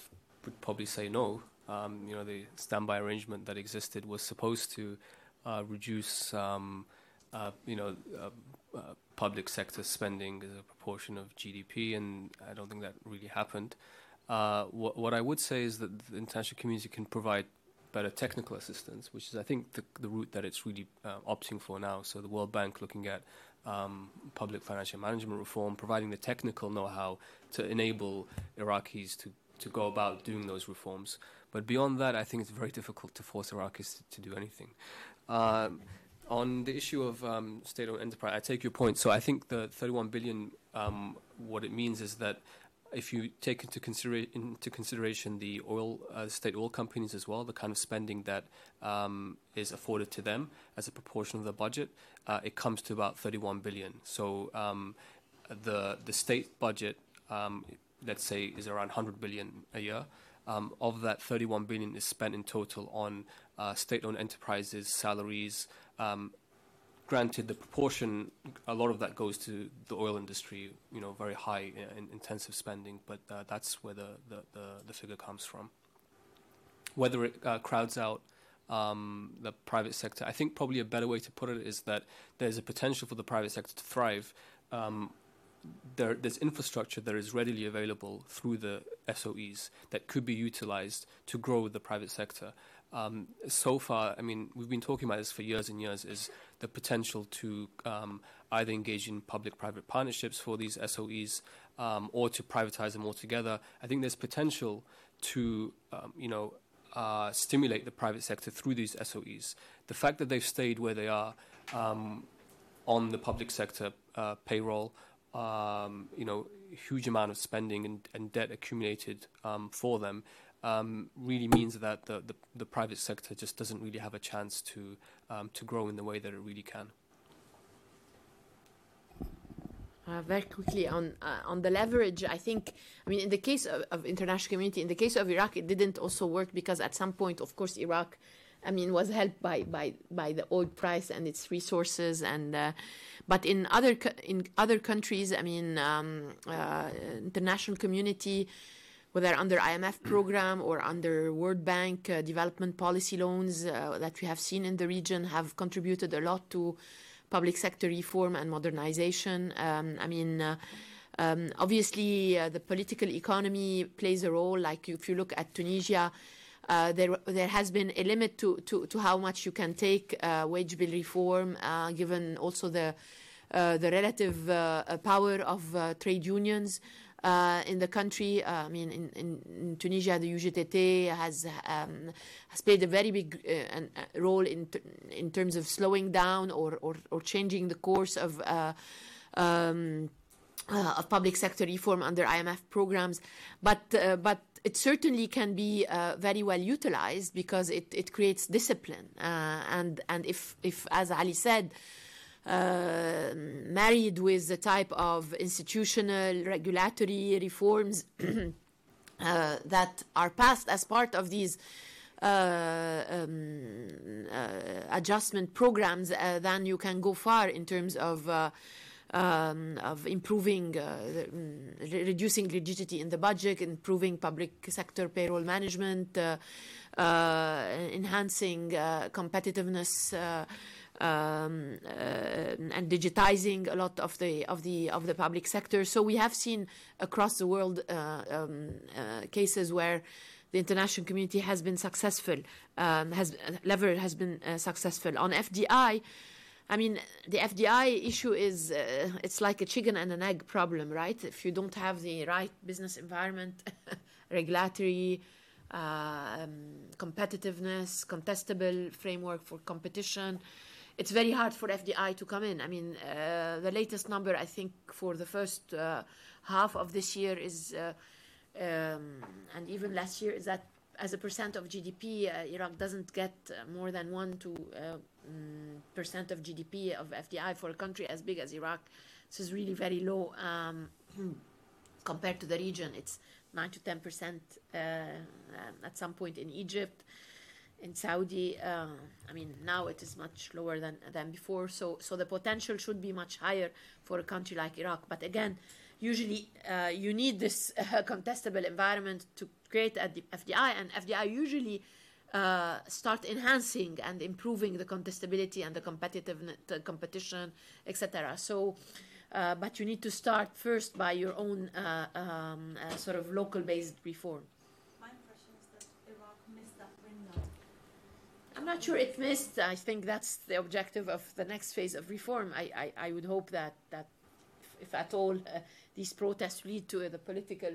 would probably say no. Um, you know, the standby arrangement that existed was supposed to uh, reduce, um, uh, you know, uh, uh, public sector spending as a proportion of GDP, and I don't think that really happened. Uh, what, what, I would say is that the international community can provide better technical assistance, which is, I think, the, the route that it's really uh, opting for now. So the World Bank looking at um, public financial management reform, providing the technical know-how to enable Iraqis to, to go about doing those reforms. But beyond that, I think it's very difficult to force Iraqis to, to do anything. Um, on the issue of um, state-owned enterprise, I take your point. So I think the 31 billion, um, what it means is that if you take into, considera- into consideration the oil, uh, state oil companies as well, the kind of spending that um, is afforded to them as a proportion of the budget, uh, it comes to about 31 billion. So um, the the state budget, um, let's say, is around 100 billion a year. Um, of that, 31 billion is spent in total on uh, state-owned enterprises, salaries, um, granted, the proportion, a lot of that goes to the oil industry, you know, very high in intensive spending, but uh, that's where the, the, the, the, figure comes from. Whether it uh, crowds out um, the private sector, I think probably a better way to put it is that there's a potential for the private sector to thrive. Um, there, there's infrastructure that is readily available through the SOEs that could be utilized to grow the private sector um, so far, I mean, we've been talking about this for years and years, is the potential to um, either engage in public-private partnerships for these SOEs um, or to privatize them altogether. I think there's potential to, um, you know, uh, stimulate the private sector through these SOEs. The fact that they've stayed where they are um, on the public sector uh, payroll, um, you know, huge amount of spending and, and debt accumulated for them um, really means that the, the, the, private sector just doesn't really have a chance to, um, to grow in the way that it really can. Uh, very quickly on uh, on the leverage, I think. I mean, in the case of, of, international community, in the case of Iraq, it didn't also work because at some point, of course, Iraq, I mean, was helped by by by the oil price and its resources, and uh, but in other in other countries, I mean, um, uh, international community whether under IMF program or under World Bank uh, development policy loans uh, that we have seen in the region have contributed a lot to public sector reform and modernization. Um, I mean, uh, um, obviously, uh, the political economy plays a role. Like if you look at Tunisia, uh, there there has been a limit to to, to how much you can take uh, wage bill reform, given also the the relative power of trade unions. Uh, in the country. Uh, I mean, in, in, in, Tunisia, the UGTT has um, has played a very big uh, role in in terms of slowing down or or, or changing the course of. Um, uh, of public sector reform under IMF programs, but uh, but it certainly can be uh, very well utilized because it, it creates discipline and and if if as Ali said uh, married with the type of institutional regulatory reforms uh, that are passed as part of these uh, um, uh, adjustment programs, uh, then you can go far in terms of. Um, of improving, mm, reducing rigidity in the budget, improving public sector payroll management, enhancing competitiveness um, uh, and digitizing a lot of the of the of the public sector. So we have seen across the world uh, um, uh, cases where the international community has been successful, um, has lever has been uh, successful on FDI. I mean, the FDI issue is uh, it's like a chicken and an egg problem, right? If you don't have the right business environment, regulatory, uh, um, competitiveness, contestable framework for competition, it's very hard for FDI to come in. I mean, uh, the latest number I think for the first uh, half of this year is, uh, um, and even last year, is that as a percent of GDP, uh, Iraq doesn't get uh, more than one to mm, percent of GDP of FDI for a country as big as Iraq. This is really very low um, compared to the region. It's nine to ten percent at some point in Egypt in Saudi, uh, I mean, now it is much lower than, than before. So, so the potential should be much higher for a country like Iraq. But again, usually uh, you need this uh, contestable environment to create a FDI, and FDI usually uh, start enhancing and improving the contestability and the competitiveness, the competition, etc. So. Uh, but you need to start first by your own uh, um, sort of local-based reform. I'm not sure it missed. I think that's the objective of the next phase of reform. I, I, I would hope that, that if, at all uh, these protests lead to uh, the political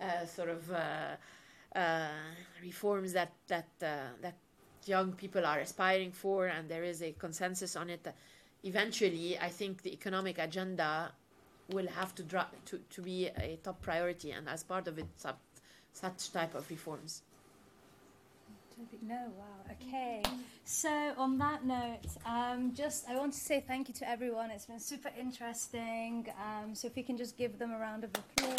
uh, sort of uh, uh, reforms that, that, uh, that young people are aspiring for and there is a consensus on it, eventually I think the economic agenda will have to, to, to be a top priority and as part of it, such type of reforms. No, wow. Okay. So on that note, um, just I want to say thank you to everyone. It's been super interesting. Um, so if we can just give them a round of applause.